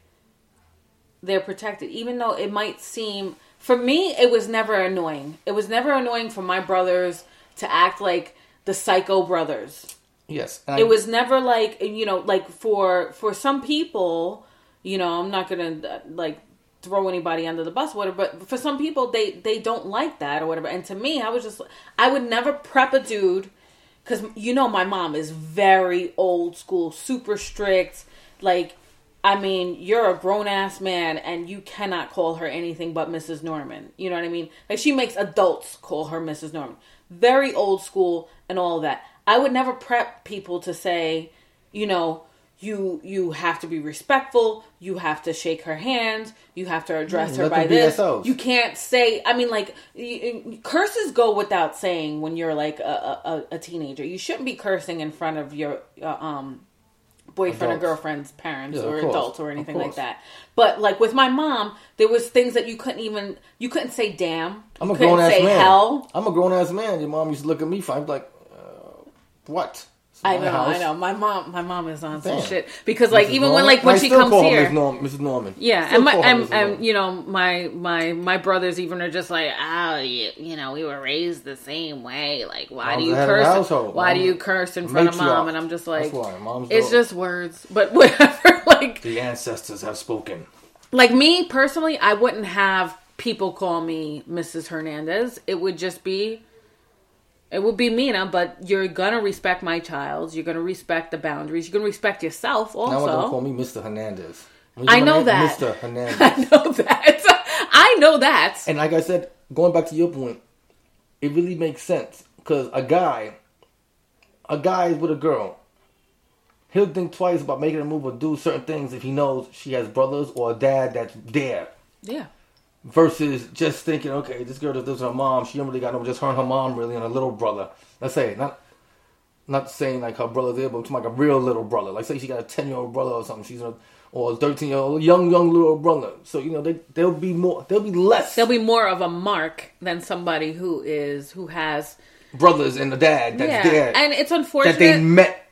they're protected, even though it might seem. For me, it was never annoying. It was never annoying for my brothers to act like the psycho brothers. Yes, it was never like you know, like for for some people, you know, I'm not gonna uh, like throw anybody under the bus whatever but for some people they they don't like that or whatever. And to me i was just i would never prep a dude because you know my mom is very old school super strict. Like i mean you're a grown-ass man and you cannot call her anything but mrs norman. You know what i mean? Like she makes adults call her mrs norman. Very old school and all that. I would never prep people to say you know you you have to be respectful you have to shake her hand you have to address Yeah, her by this themselves. you can't say i mean like curses go without saying when you're like a, a, a teenager you shouldn't be cursing in front of your uh, um boyfriend Adults. or girlfriend's parents Yeah, or adults or anything like that but like with my mom there was things that you couldn't even you couldn't say damn I'm a grown ass man. hell I'm a grown ass man. Your mom used to look at me. I'm like, uh, what? It's I know, house. I know. My mom, my mom is on some shit because, like, Mrs. even Norman? when, like, when I she still comes call here, Ms. Norm- Mrs. Norman. Yeah, Still and my call her and, Mrs. and you know my my my brothers even are just like oh you, you know we were raised the same way like why Mom's do you the head of the curse household. why do you curse in front of mom matriarch. and I'm just That's like why. Mom's it's the- just words but whatever like the ancestors have spoken. like me personally I wouldn't have people call me Mrs. Hernandez it would just be it would be Mena but you're gonna respect my child you're gonna respect the boundaries you're gonna respect yourself I want them to also call me Mr. Hernandez. I know that. Mr. Hernandez. I know that I know that And like I said, going back to your point, it really makes sense because a guy, a guy with a girl, he'll think twice about making a move or do certain things if he knows she has brothers or a dad that's there. yeah Versus just thinking, okay, this girl that lives with her mom, she don't really got no, just her and her mom really and a little brother. Let's say not, not saying like her brother there, but like a real little brother. Like say she got a ten year old brother or something. She's a or a thirteen year old young young little brother. So you know they they'll be more they'll be less there'll be more of a mark than somebody who is who has brothers and the dad that's yeah there and it's unfortunate that they met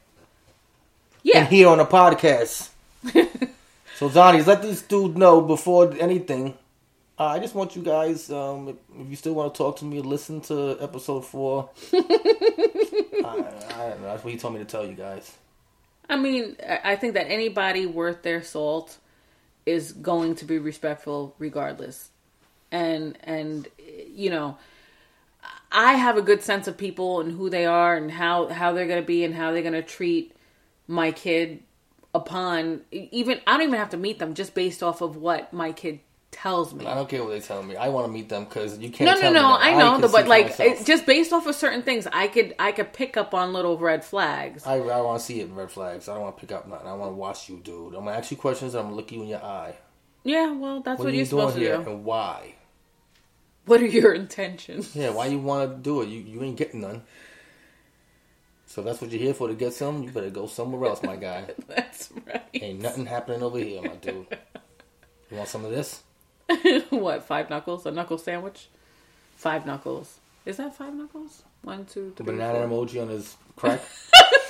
yeah and here on a podcast. so Johnny, let these dudes know before anything. Uh, I just want you guys, um, if, if you still want to talk to me, listen to episode four. I, I don't know. That's what he told me to tell you guys. i mean I- i think that anybody worth their salt is going to be respectful regardless and and you know i have a good sense of people and who they are and how how they're going to be and how they're going to treat my kid upon even i don't even have to meet them just based off of what my kid tells me I don't care what they tell me. I want to meet them because you can't. No, no, no. I know, can the, but like it, just based off of certain things, I could I could pick up on little red flags. I, I want to see it in red flags. I don't want to pick up nothing. I want to watch you, dude. I'm gonna ask you questions. and I'm gonna look you in your eye. Yeah, well, that's What, what, are you're you doing supposed to here do. and why? What are your intentions? Yeah, why you want to do it? You you ain't getting none. So if that's what you're here for to get some. You better go somewhere else, my guy. That's right. ain't nothing happening over here, my dude. You want some of this? what? Five knuckles? A knuckle sandwich? Five knuckles. Is that five knuckles? One, two, The three. banana four. emoji on his crack.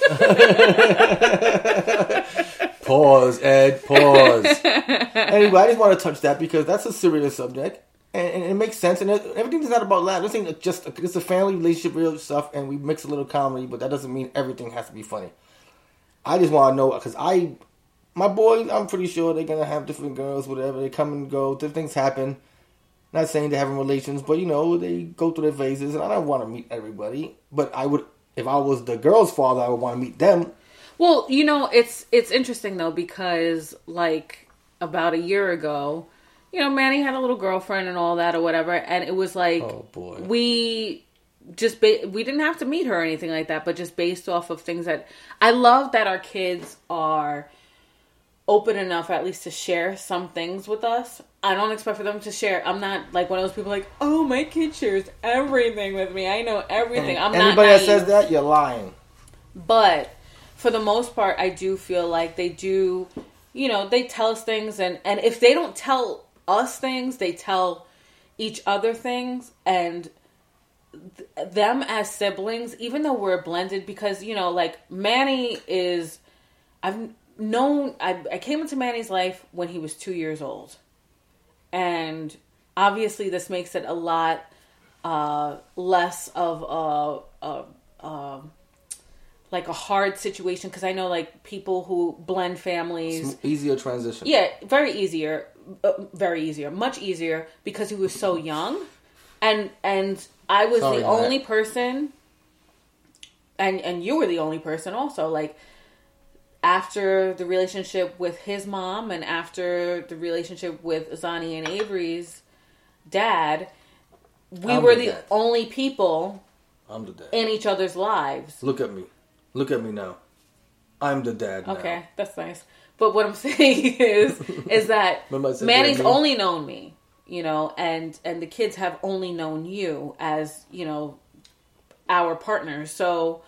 pause, Ed. Pause. anyway, I just want to touch that because that's a serious subject. and, and it makes sense. And it, everything's not about love. This ain't just it's a family relationship, real stuff, and we mix a little comedy, but that doesn't mean everything has to be funny. I just want to know because I, my boys, I'm pretty sure they're gonna have different girls, whatever. They come and go, different things happen. Not saying they're having relations, but you know they go through their phases, and I don't want to meet everybody. But I would, if I was the girl's father, I would want to meet them. Well, you know, it's it's interesting though because like about a year ago, you know, Manny had a little girlfriend and all that or whatever, and it was like Oh, boy. we just ba- we didn't have to meet her or anything like that, but just based off of things that I love that our kids are open enough at least to share some things with us. I don't expect for them to share. I'm not like one of those people like, oh, my kid shares everything with me. I know everything. I'm not Anybody that says that, you're lying. but for the most part i do feel like they do you know they tell us things and and if they don't tell us things they tell each other things and th- them as siblings even though we're blended because you know like manny is i've known I, I came into manny's life when he was two years old and obviously this makes it a lot uh, less of a, a, a like a hard situation because I know like people who blend families. Easier transition. Yeah, very easier, uh, very easier, much easier because he was so young, and and I was Sorry, the only person, and and you were the only person also like after the relationship with his mom and after the relationship with Zani and Avery's dad, we I'm were the the only people I'm the dad. in each other's lives. Look at me. Look at me now. I'm the dad now. Okay, that's nice. But what I'm saying is, is that Remember I said Manny's only known me, you know, and and the kids have only known you as you know our partners. So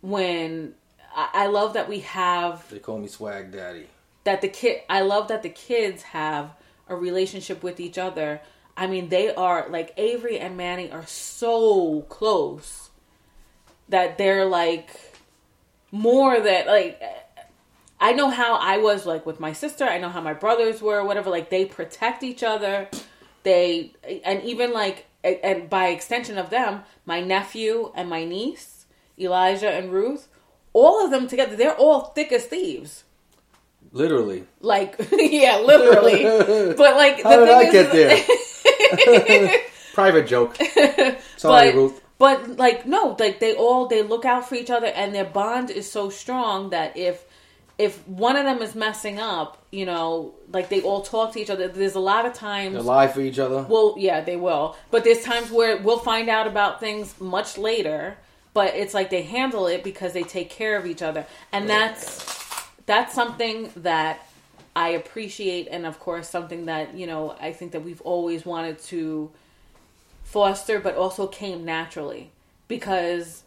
when I, I love that we have They call me Swag Daddy. that the kid I love that the kids have a relationship with each other. I mean, they are like Avery and Manny are so close that they're like more that like I know how I was like with my sister. I know how my brothers were, whatever. Like they protect each other. They and even like and by extension of them, my nephew and my niece, Elijah and Ruth, all of them together, they're all thick as thieves. Literally. Like yeah, literally. but like the How did thing I is, get there? Private joke. Sorry, but, Ruth. But like no, like they all they look out for each other and their bond is so strong that if if one of them is messing up, you know, like they all talk to each other. There's a lot of times They lie for each other. well, yeah, they will. But there's times where we'll find out about things much later, but it's like they handle it because they take care of each other. And that's that's something that I appreciate and of course something that, you know, I think that we've always wanted to foster but also came naturally. Because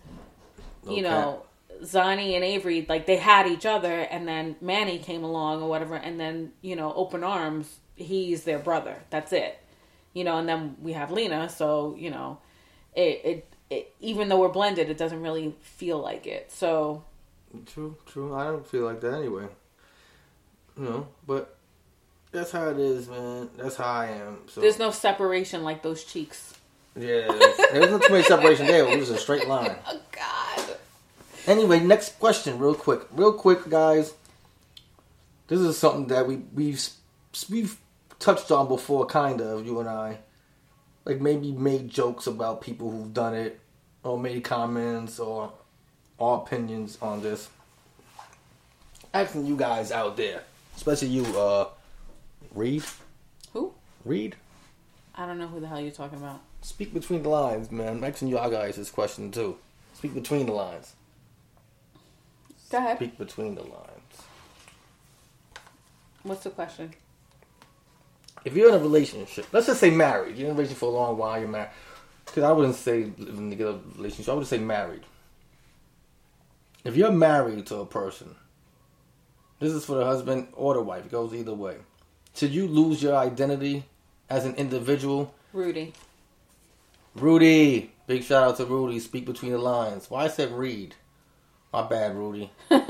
you No know Zani and Avery like they had each other and then Manny came along or whatever and then you know open arms he's their brother. That's it. You know and then we have Lena so you know it it, it even though we're blended it doesn't really feel like it so True, true. I don't feel like that anyway. You know, but that's how it is, man. That's how I am. So there's no separation like those cheeks yeah, there's not too much separation there. It was a straight line. oh god Anyway, next question, real quick, real quick, guys. This is something that we we've we've touched on before, kind of you and I, like maybe made jokes about people who've done it, or made comments or our opinions on this. Asking you guys out there, especially you, uh, Reed, who Reed, I don't know who the hell you're talking about speak between the lines, man. I'm asking you guys this question too. Speak between the lines. go ahead Speak between the lines. what's the question if you're in a relationship, let's just say married, you're in a relationship for a long while, you're married. Because I wouldn't say living together relationship, I would say married. If you're married to a person, this is for the husband or the wife, it goes either way. Should you lose your identity as an individual? Rudy Rudy, big shout out to Rudy, speak between the lines. Why I said read? My bad, Rudy.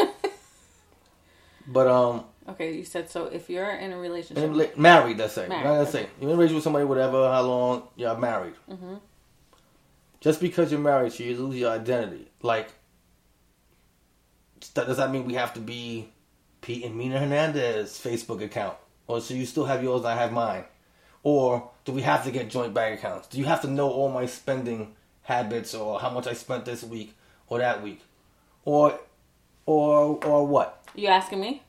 But um, Okay, you said so. If you're in a relationship, and li- married, let's say. Married, Let's okay. say you're in a relationship with somebody, whatever, how long you're married. Mm-hmm. Just because you're married, so you lose your identity. Like, does that mean we have to be Pete and Mena Hernandez Facebook account, or so you still have yours and I have mine, or do we have to get joint bank accounts? Do you have to know all my spending habits or how much I spent this week or that week, or or or what? you asking me?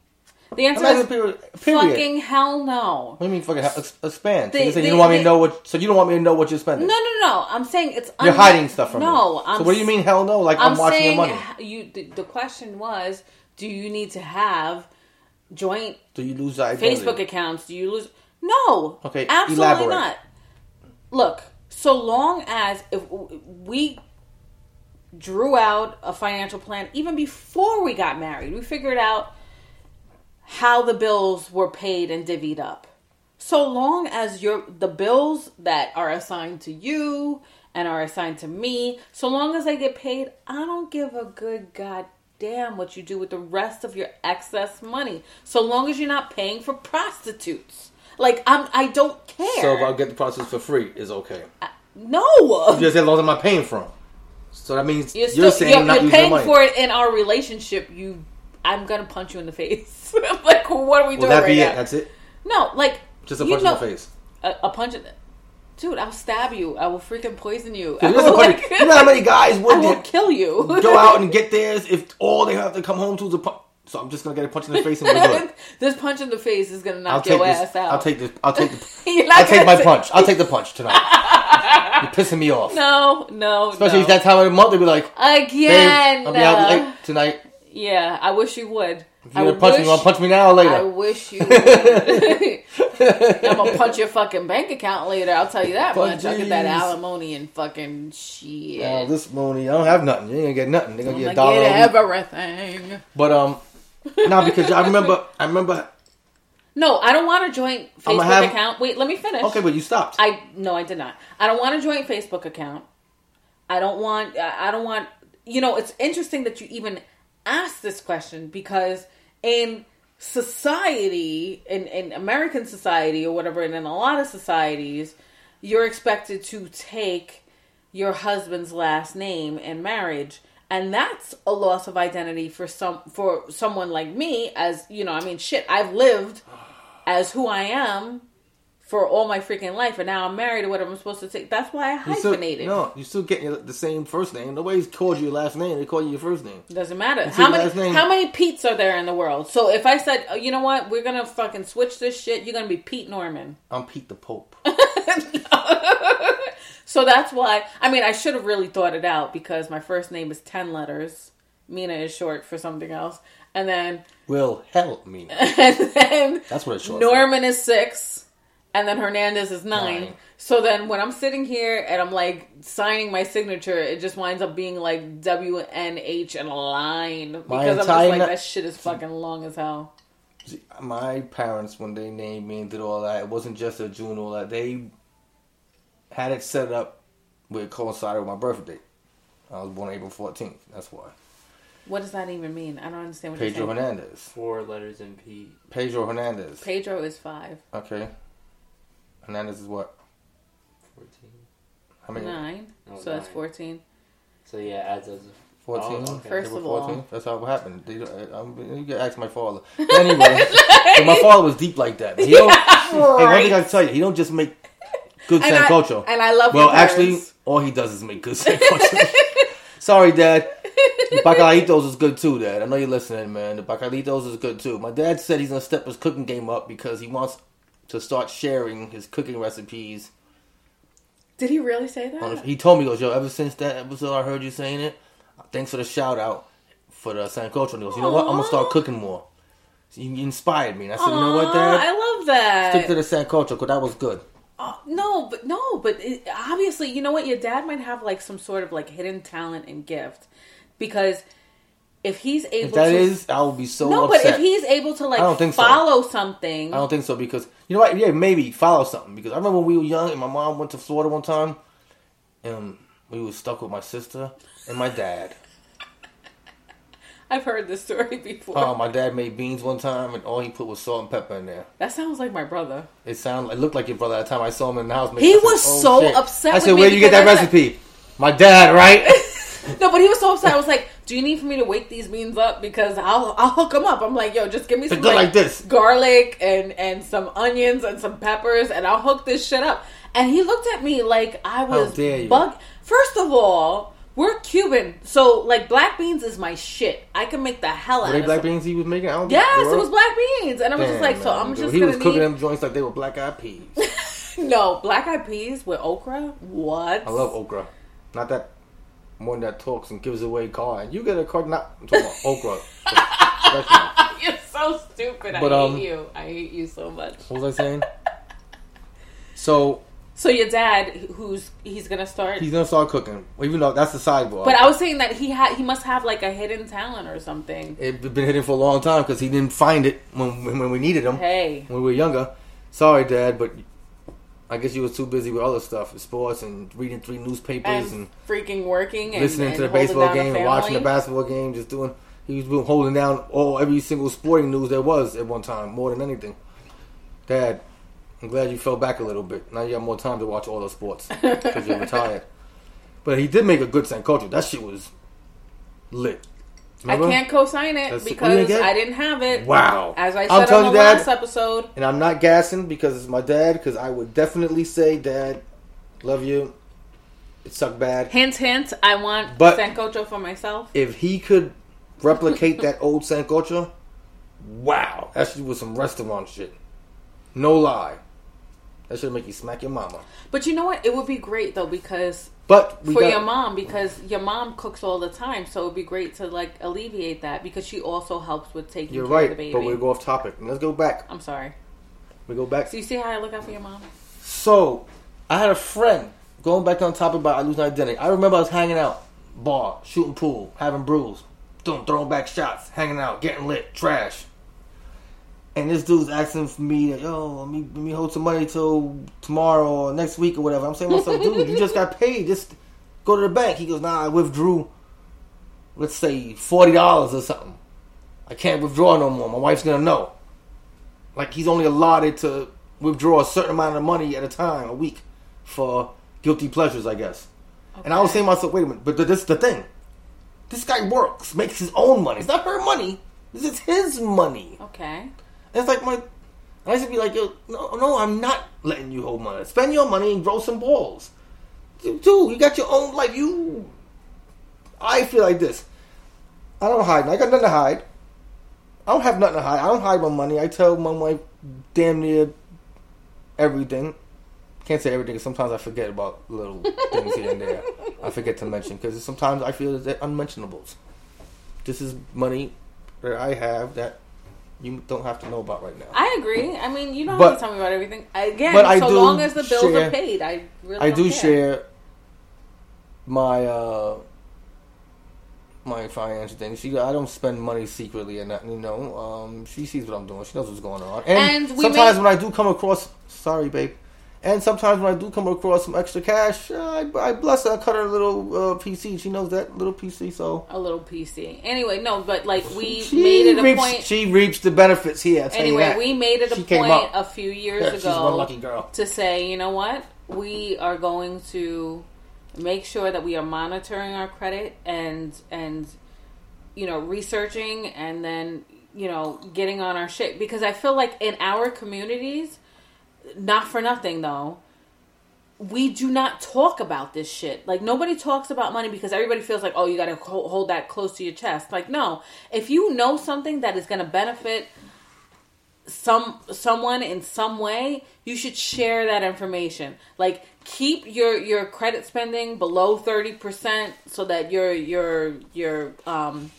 The answer is period. period. fucking hell no. What do you mean fucking ex- expand? So The- you, say you don't want me to know what? So you don't want me to know what you're spending? No, no, no. I'm saying it's You're unhe- hiding stuff from no, me. I'm so what do you mean hell no? Like I'm, I'm, watching your money. you. The, the question was, do you need to have joint Do you lose your identity? Facebook accounts? Do you lose? No. Okay, absolutely elaborate. not. Look, so long as if we drew out a financial plan even before we got married, we figured out how the bills were paid and divvied up. So long as your the bills that are assigned to you and are assigned to me, so long as I get paid, I don't give a good goddamn what you do with the rest of your excess money. So long as you're not paying for prostitutes. Like I'm I don't care. So if I get the process for free, is okay. no. Just as long as I'm not paying for them. So that means You're, you're, still, saying you're, not you're paying for it in our relationship. You, I'm gonna punch you in the face. like, what are we Will doing that right be now? it? That's it. no, like Just a punch know, in the face. A, a punch in the. Dude, I'll stab you. I will freaking poison you. You I will, how like- you know how many guys would will kill you. go out and get theirs if all they have to come home to is a punch? So I'm just gonna get a punch in the face and we're good. this punch in the face is gonna knock I'll take your this. ass out. I'll take this. I'll take the. I'll take my punch. I'll take the punch tonight. You're pissing me off. No, no, Especially no. if that time of the month, they'll be like, Again, "Babe, I'll be out late tonight. Yeah. I wish you would. If you're gonna punch me, you wanna punch me now or later? I wish you. would. I'm gonna punch your fucking bank account later. I'll tell you that much. I'll get that alimony and fucking shit. Now this money, I don't have nothing. You ain't gonna get nothing. They're gonna get a dollar. get everything. But um, no, because I remember, I remember. No, I don't want a joint Facebook have- account. Wait, let me finish. Okay, but you stopped. I no, I did not. I don't want a joint Facebook account. I don't want. I I don't want. You know, it's interesting that you even asked this question because in society, in in American society or whatever, and in a lot of societies, you're expected to take your husband's last name in marriage. And that's a loss of identity for some for someone like me, as you know. I mean, shit. I've lived as who I am for all my freaking life, and now I'm married or whatever I'm supposed to take. That's why I You still- hyphenated. no, you still getting the same first name. Nobody's called you your last name. They call you your first name. Doesn't matter. How many how many Pete's are there in the world? So if I said, oh, you know what, we're gonna fucking switch this shit, you're gonna be Pete Norman. I'm Pete the Pope. So that's why. I mean, I should have really thought it out because my first name is ten letters. Mena is short for something else, and then Will help me. and then That's what it's short. Norman is six, and then Hernandez is nine. Nine. So then when I'm sitting here and I'm like signing my signature, it just winds up being like W N H and a line because I'm just like na- that shit is fucking long as hell. See, My parents, when they named me and did all that, it wasn't just a June all that. They had it set up where it coincided with my birthday. I was born April 14th. That's why. What does that even mean? I don't understand what Pedro you're saying. Pedro Hernandez. Four letters in P. Pedro Hernandez. Pedro is five, Okay. Hernandez is what? Fourteen. How many? nine, Oh, so that's fourteen. So yeah, adds as a 14? Oh, okay. First April of all- 14th? That's how it happened. They, don't- I, I'm, you can ask my father. Anyway, but my father was deep like that. He don't, Hey, one thing I tell you, he don't just make good And I, sancocho. and I love well, actually, parents. all he does is make good sancocho. Sorry, Dad. The bacalitos is good too, Dad. I know you're listening, man. The bacalitos is good too. My dad said he's gonna step his cooking game up because he wants to start sharing his cooking recipes. Did he really say that? he told me, he goes, yo, ever since that episode I heard you saying it, thanks for the shout out for the sancocho. And he goes, you know what? I'm gonna start cooking more. So you inspired me. And I said, you know what, Dad? I love that. Stick to the San sancocho because that was good. Oh, no, but no, but it, obviously, you know what? Your dad might have like some sort of like hidden talent and gift because if he's able If that to, is, I will be so no, upset. but if he's able to like I don't think so. follow something, I don't think so because you know what? Yeah, maybe follow something because I remember when we were young and my mom went to Florida one time, and we were stuck with my sister and my dad. I've heard this story before. Oh, my dad made beans one time, and all he put was salt and pepper in there. that sounds like my brother. It sounded, it looked like your brother at the time I saw him in the house. making- He said, was "Oh, so shit." upset I said, "Where would you get that I said- recipe?" My dad, right? No, but he was so upset. I was like, "Do you need for me to wake these beans up? Because I'll I'll hook them up." I'm like, "Yo, just give me some like, like this. garlic and and some onions and some peppers, and I'll hook this shit up." And he looked at me like I was bug. First of all, we're Cuban, so like black beans is my shit. I can make the hell out Were they of black beans he was making? I don't Yes, it was black beans, and I was just Damn, like, so I'm dude. just He was cooking need them joints like they were black eyed peas. no black eyed peas with okra. What? I love okra. Not that one that talks and gives away car. and You get a car, not I'm talking about okra. You're so stupid. But, I um, hate you. I hate you so much. What was I saying? So So your dad, who's he's gonna start. he's gonna start cooking, even though that's the sidebar. but I was saying that he had he must have like a hidden talent or something. It's been hidden for a long time because he didn't find it when when when we needed him Hey, when we were younger. Sorry, Dad, but I guess you were too busy with other stuff, sports and reading three newspapers and and, freaking working and listening and to the baseball game and watching the basketball game. Just doing. He was holding down all every single sporting news there was at one time, more than anything. Dad, I'm glad you fell back a little bit. Now you have more time to watch all the sports because you're retired. But he did make a good sancocho. That shit was lit. I can't co-sign it That's- because? I didn't have it. Wow. As I said on the Dad, last episode, And I'm not gassing because it's my dad. Because I would definitely say, Dad, love you. It sucked bad. hint, hint. I want But- sancocho for myself. If he could replicate that old sancocho, wow, that shit was some restaurant shit. No lie, that should make you smack your mama. But you know what? It would be great though because But we for got, your mom because your mom cooks all the time, so it'd be great to like alleviate that because she also helps with taking You're care right, of the baby. but we go off topic. Let's go back. I'm sorry. We go back. So you see how I look out for your mom? So, I had a friend going back on topic about I lose my identity. I remember I was hanging out, bar, shooting pool, having brews, doing throwing back shots, hanging out, getting lit, trash. And this dude's asking for me, to yo, let me, let me hold some money till tomorrow or next week or whatever. I'm saying to myself, dude, you just got paid. Just go to the bank. He goes, nah, I withdrew, let's say $40 or something. I can't withdraw no more. My wife's gonna know. Like he's only allotted to withdraw a certain amount of money at a time, a week, for guilty pleasures, I guess. And I was saying to myself, wait a minute, but this is the thing. This guy works, makes his own money. It's not her money. This is his money. Okay. And it's like my. I used to be like, yo, no, no, I'm not letting you hold money. Spend your money and grow some balls. Dude, you got your own life. You. I feel like this. I don't hide. I got nothing to hide. I don't have nothing to hide. I don't hide my money. I tell my wife damn near everything. Can't say everything. Sometimes I forget about little things here and there. I forget to mention because sometimes I feel they're unmentionables. This is money that I have that you don't have to know about right now. I agree. I mean, you don't But- have to tell me about everything. Again, but I so long as the bills share- are paid, I really I do care. share my uh my financial thing. She, I don't spend money secretly and nothing. You know, um, she sees what I'm doing. She knows what's going on. And, And sometimes may- when I do come across, sorry, babe. And sometimes when I do come across some extra cash, uh, I, I bless her. I cut her a little uh, PC. She knows that little PC. So A little PC. Anyway, no, but like we she made it a reaps, point. She reaps the benefits here. I'll tell you Anyway, we made it a She came point up. a few years Yeah, she's ago one lucky girl. to say, you know what? We are going to make sure that we are monitoring our credit and and you know researching and then you know getting on our shit because I feel like in our communities, not for nothing though. We do not talk about this shit. Like nobody talks about money because everybody feels like, oh, you got to hold that close to your chest. Like no, if you know something that is going to benefit some someone in some way, you should share that information. Like keep your your credit spending below 30% so that your your your um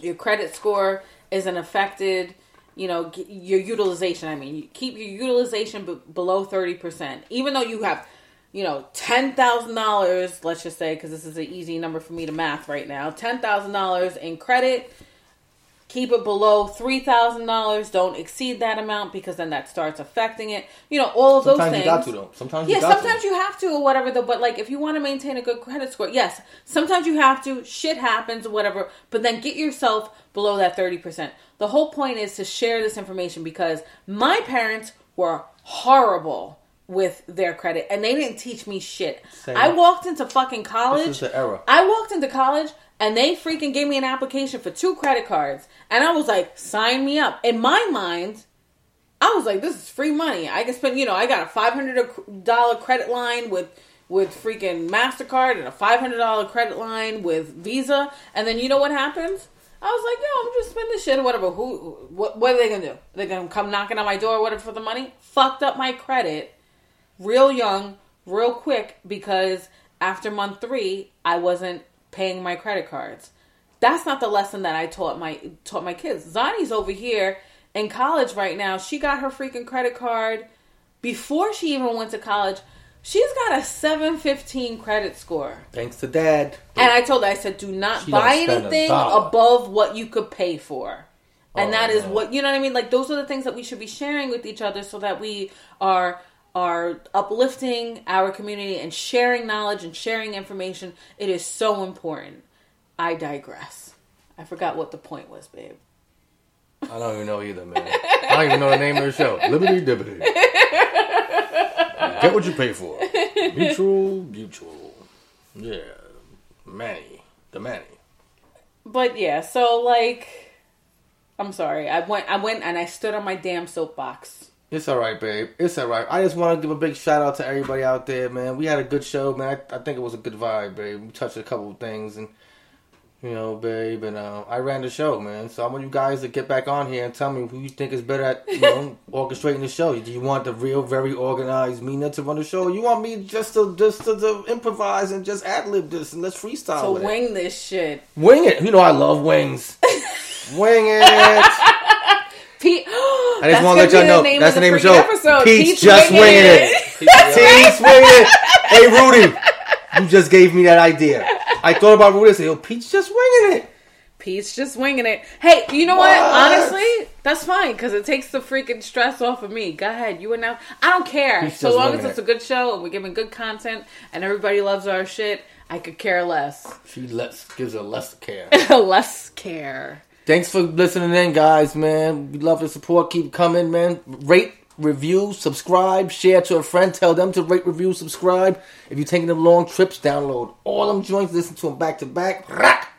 your credit score isn't affected, you know, your utilization, I mean, keep your utilization b- below 30%. Even though you have you know, ten thousand dollars. Let's just say, because this is an easy number for me to math right now. Ten thousand dollars in credit keep it below three thousand dollars. Don't exceed that amount because then that starts affecting it. You know, all of those things. Sometimes you got to though. Sometimes Yeah, you got sometimes to. you have to or whatever though, but like if you want to maintain a good credit score, yes, sometimes you have to, shit happens or whatever, but then get yourself below that 30%. The whole point is to share this information because my parents were horrible with their credit and they didn't teach me shit. Same. I walked into fucking college. This is the era. I walked into college and they freaking gave me an application for two credit cards and I was like, sign me up. In my mind, I was like, this is free money. I can spend, you know, I got a five hundred dollar credit line with with freaking Mastercard and a five hundred dollar credit line with Visa, and then you know what happens? I was like, yo, I'm just spending shit or whatever. Who? What? What are they gonna do? They're gonna come knocking on my door or whatever for the money? Fucked up my credit, real young, real quick because after month three, I wasn't paying my credit cards. That's not the lesson that I taught my taught my kids. Zani's over here in college right now. She got her freaking credit card before she even went to college. She's got a 715 credit score. Thanks to dad. And I told her, I said, do not buy anything above what you could pay for. And Oh, that is no. what you know what I mean? Like those are the things that we should be sharing with each other so that we are are uplifting our community and sharing knowledge and sharing information. It is so important. I digress. I forgot what the point was, babe. I don't even know either, man. I don't even know the name of the show. Liberty Dibbity. Get what you pay for. Mutual, mutual. Yeah. Manny. The Manny. But yeah, so like I'm sorry. I went I went and I stood on my damn soapbox. It's all right, babe. It's all right. I just want to give a big shout out to everybody out there, man. We had a good show, man. I, I think it was a good vibe, babe. We touched a couple of things, and you know, babe, and uh, I ran the show, man. So I want you guys to get back on here and tell me who you think is better at, you know, orchestrating the show. Do you want the real, very organized Mena to run the show? Or you want me just to just to, to improvise and just ad lib this and let's freestyle So with it? wing this shit. Wing it. You know I love wings. Wing it. I just want to let y'all know that's the name of the show. Episode. Pete's, just winging it. Pete's winging it. Hey Rudy, you just gave me that idea. I thought about Rudy. I said, "Yo, Pete's just winging it." Pete's just winging it. Hey, you know what? What? Honestly, that's fine because it takes the freaking stress off of me. Go ahead, you and now. I don't care. Pete's so long as it's it. a good show and we're giving good content and everybody loves our shit, I could care less. She less gives her less care. less care. Thanks for listening in, guys. Man, we love the support. Keep coming, man. Rate, review, subscribe, share to a friend. Tell them to rate, review, subscribe. If you're taking them long trips, download all them joints. Listen to them back to back.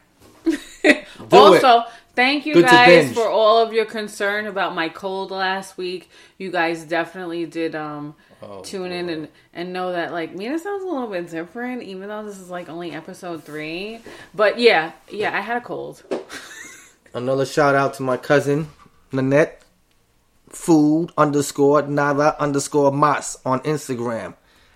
Also, it. thank you Good guys for all of your concern about my cold last week. You guys definitely did um Oh, tune in and and know that like Mena sounds a little bit different, even though this is like only episode three. But yeah, yeah, I had a cold. Another shout out to my cousin Nanette. Food underscore nada underscore mas on Instagram.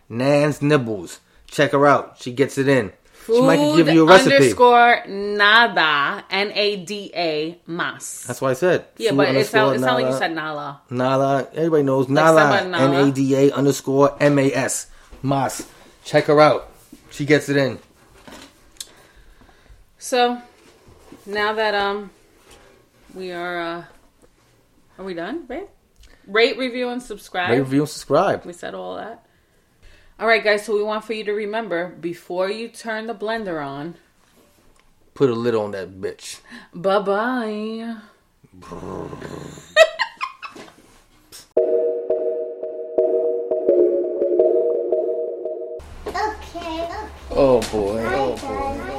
Nan's Nibbles. Check her out. She gets it in. she might give you a recipe. underscore nada n a d a mas. That's what I said. yeah, Food but it sounds like you said nala. Nala. Everybody knows Nala. Nala. N A D A underscore M A S. Mas. Check her out. She gets it in. So now that um we are uh are we done, babe? Rate, review, and subscribe. Rate, review, and subscribe. We said all that. All right, guys. So we want for you to remember before you turn the blender on. Put a lid on that bitch. Bye bye. Okay. Oh boy. Oh boy.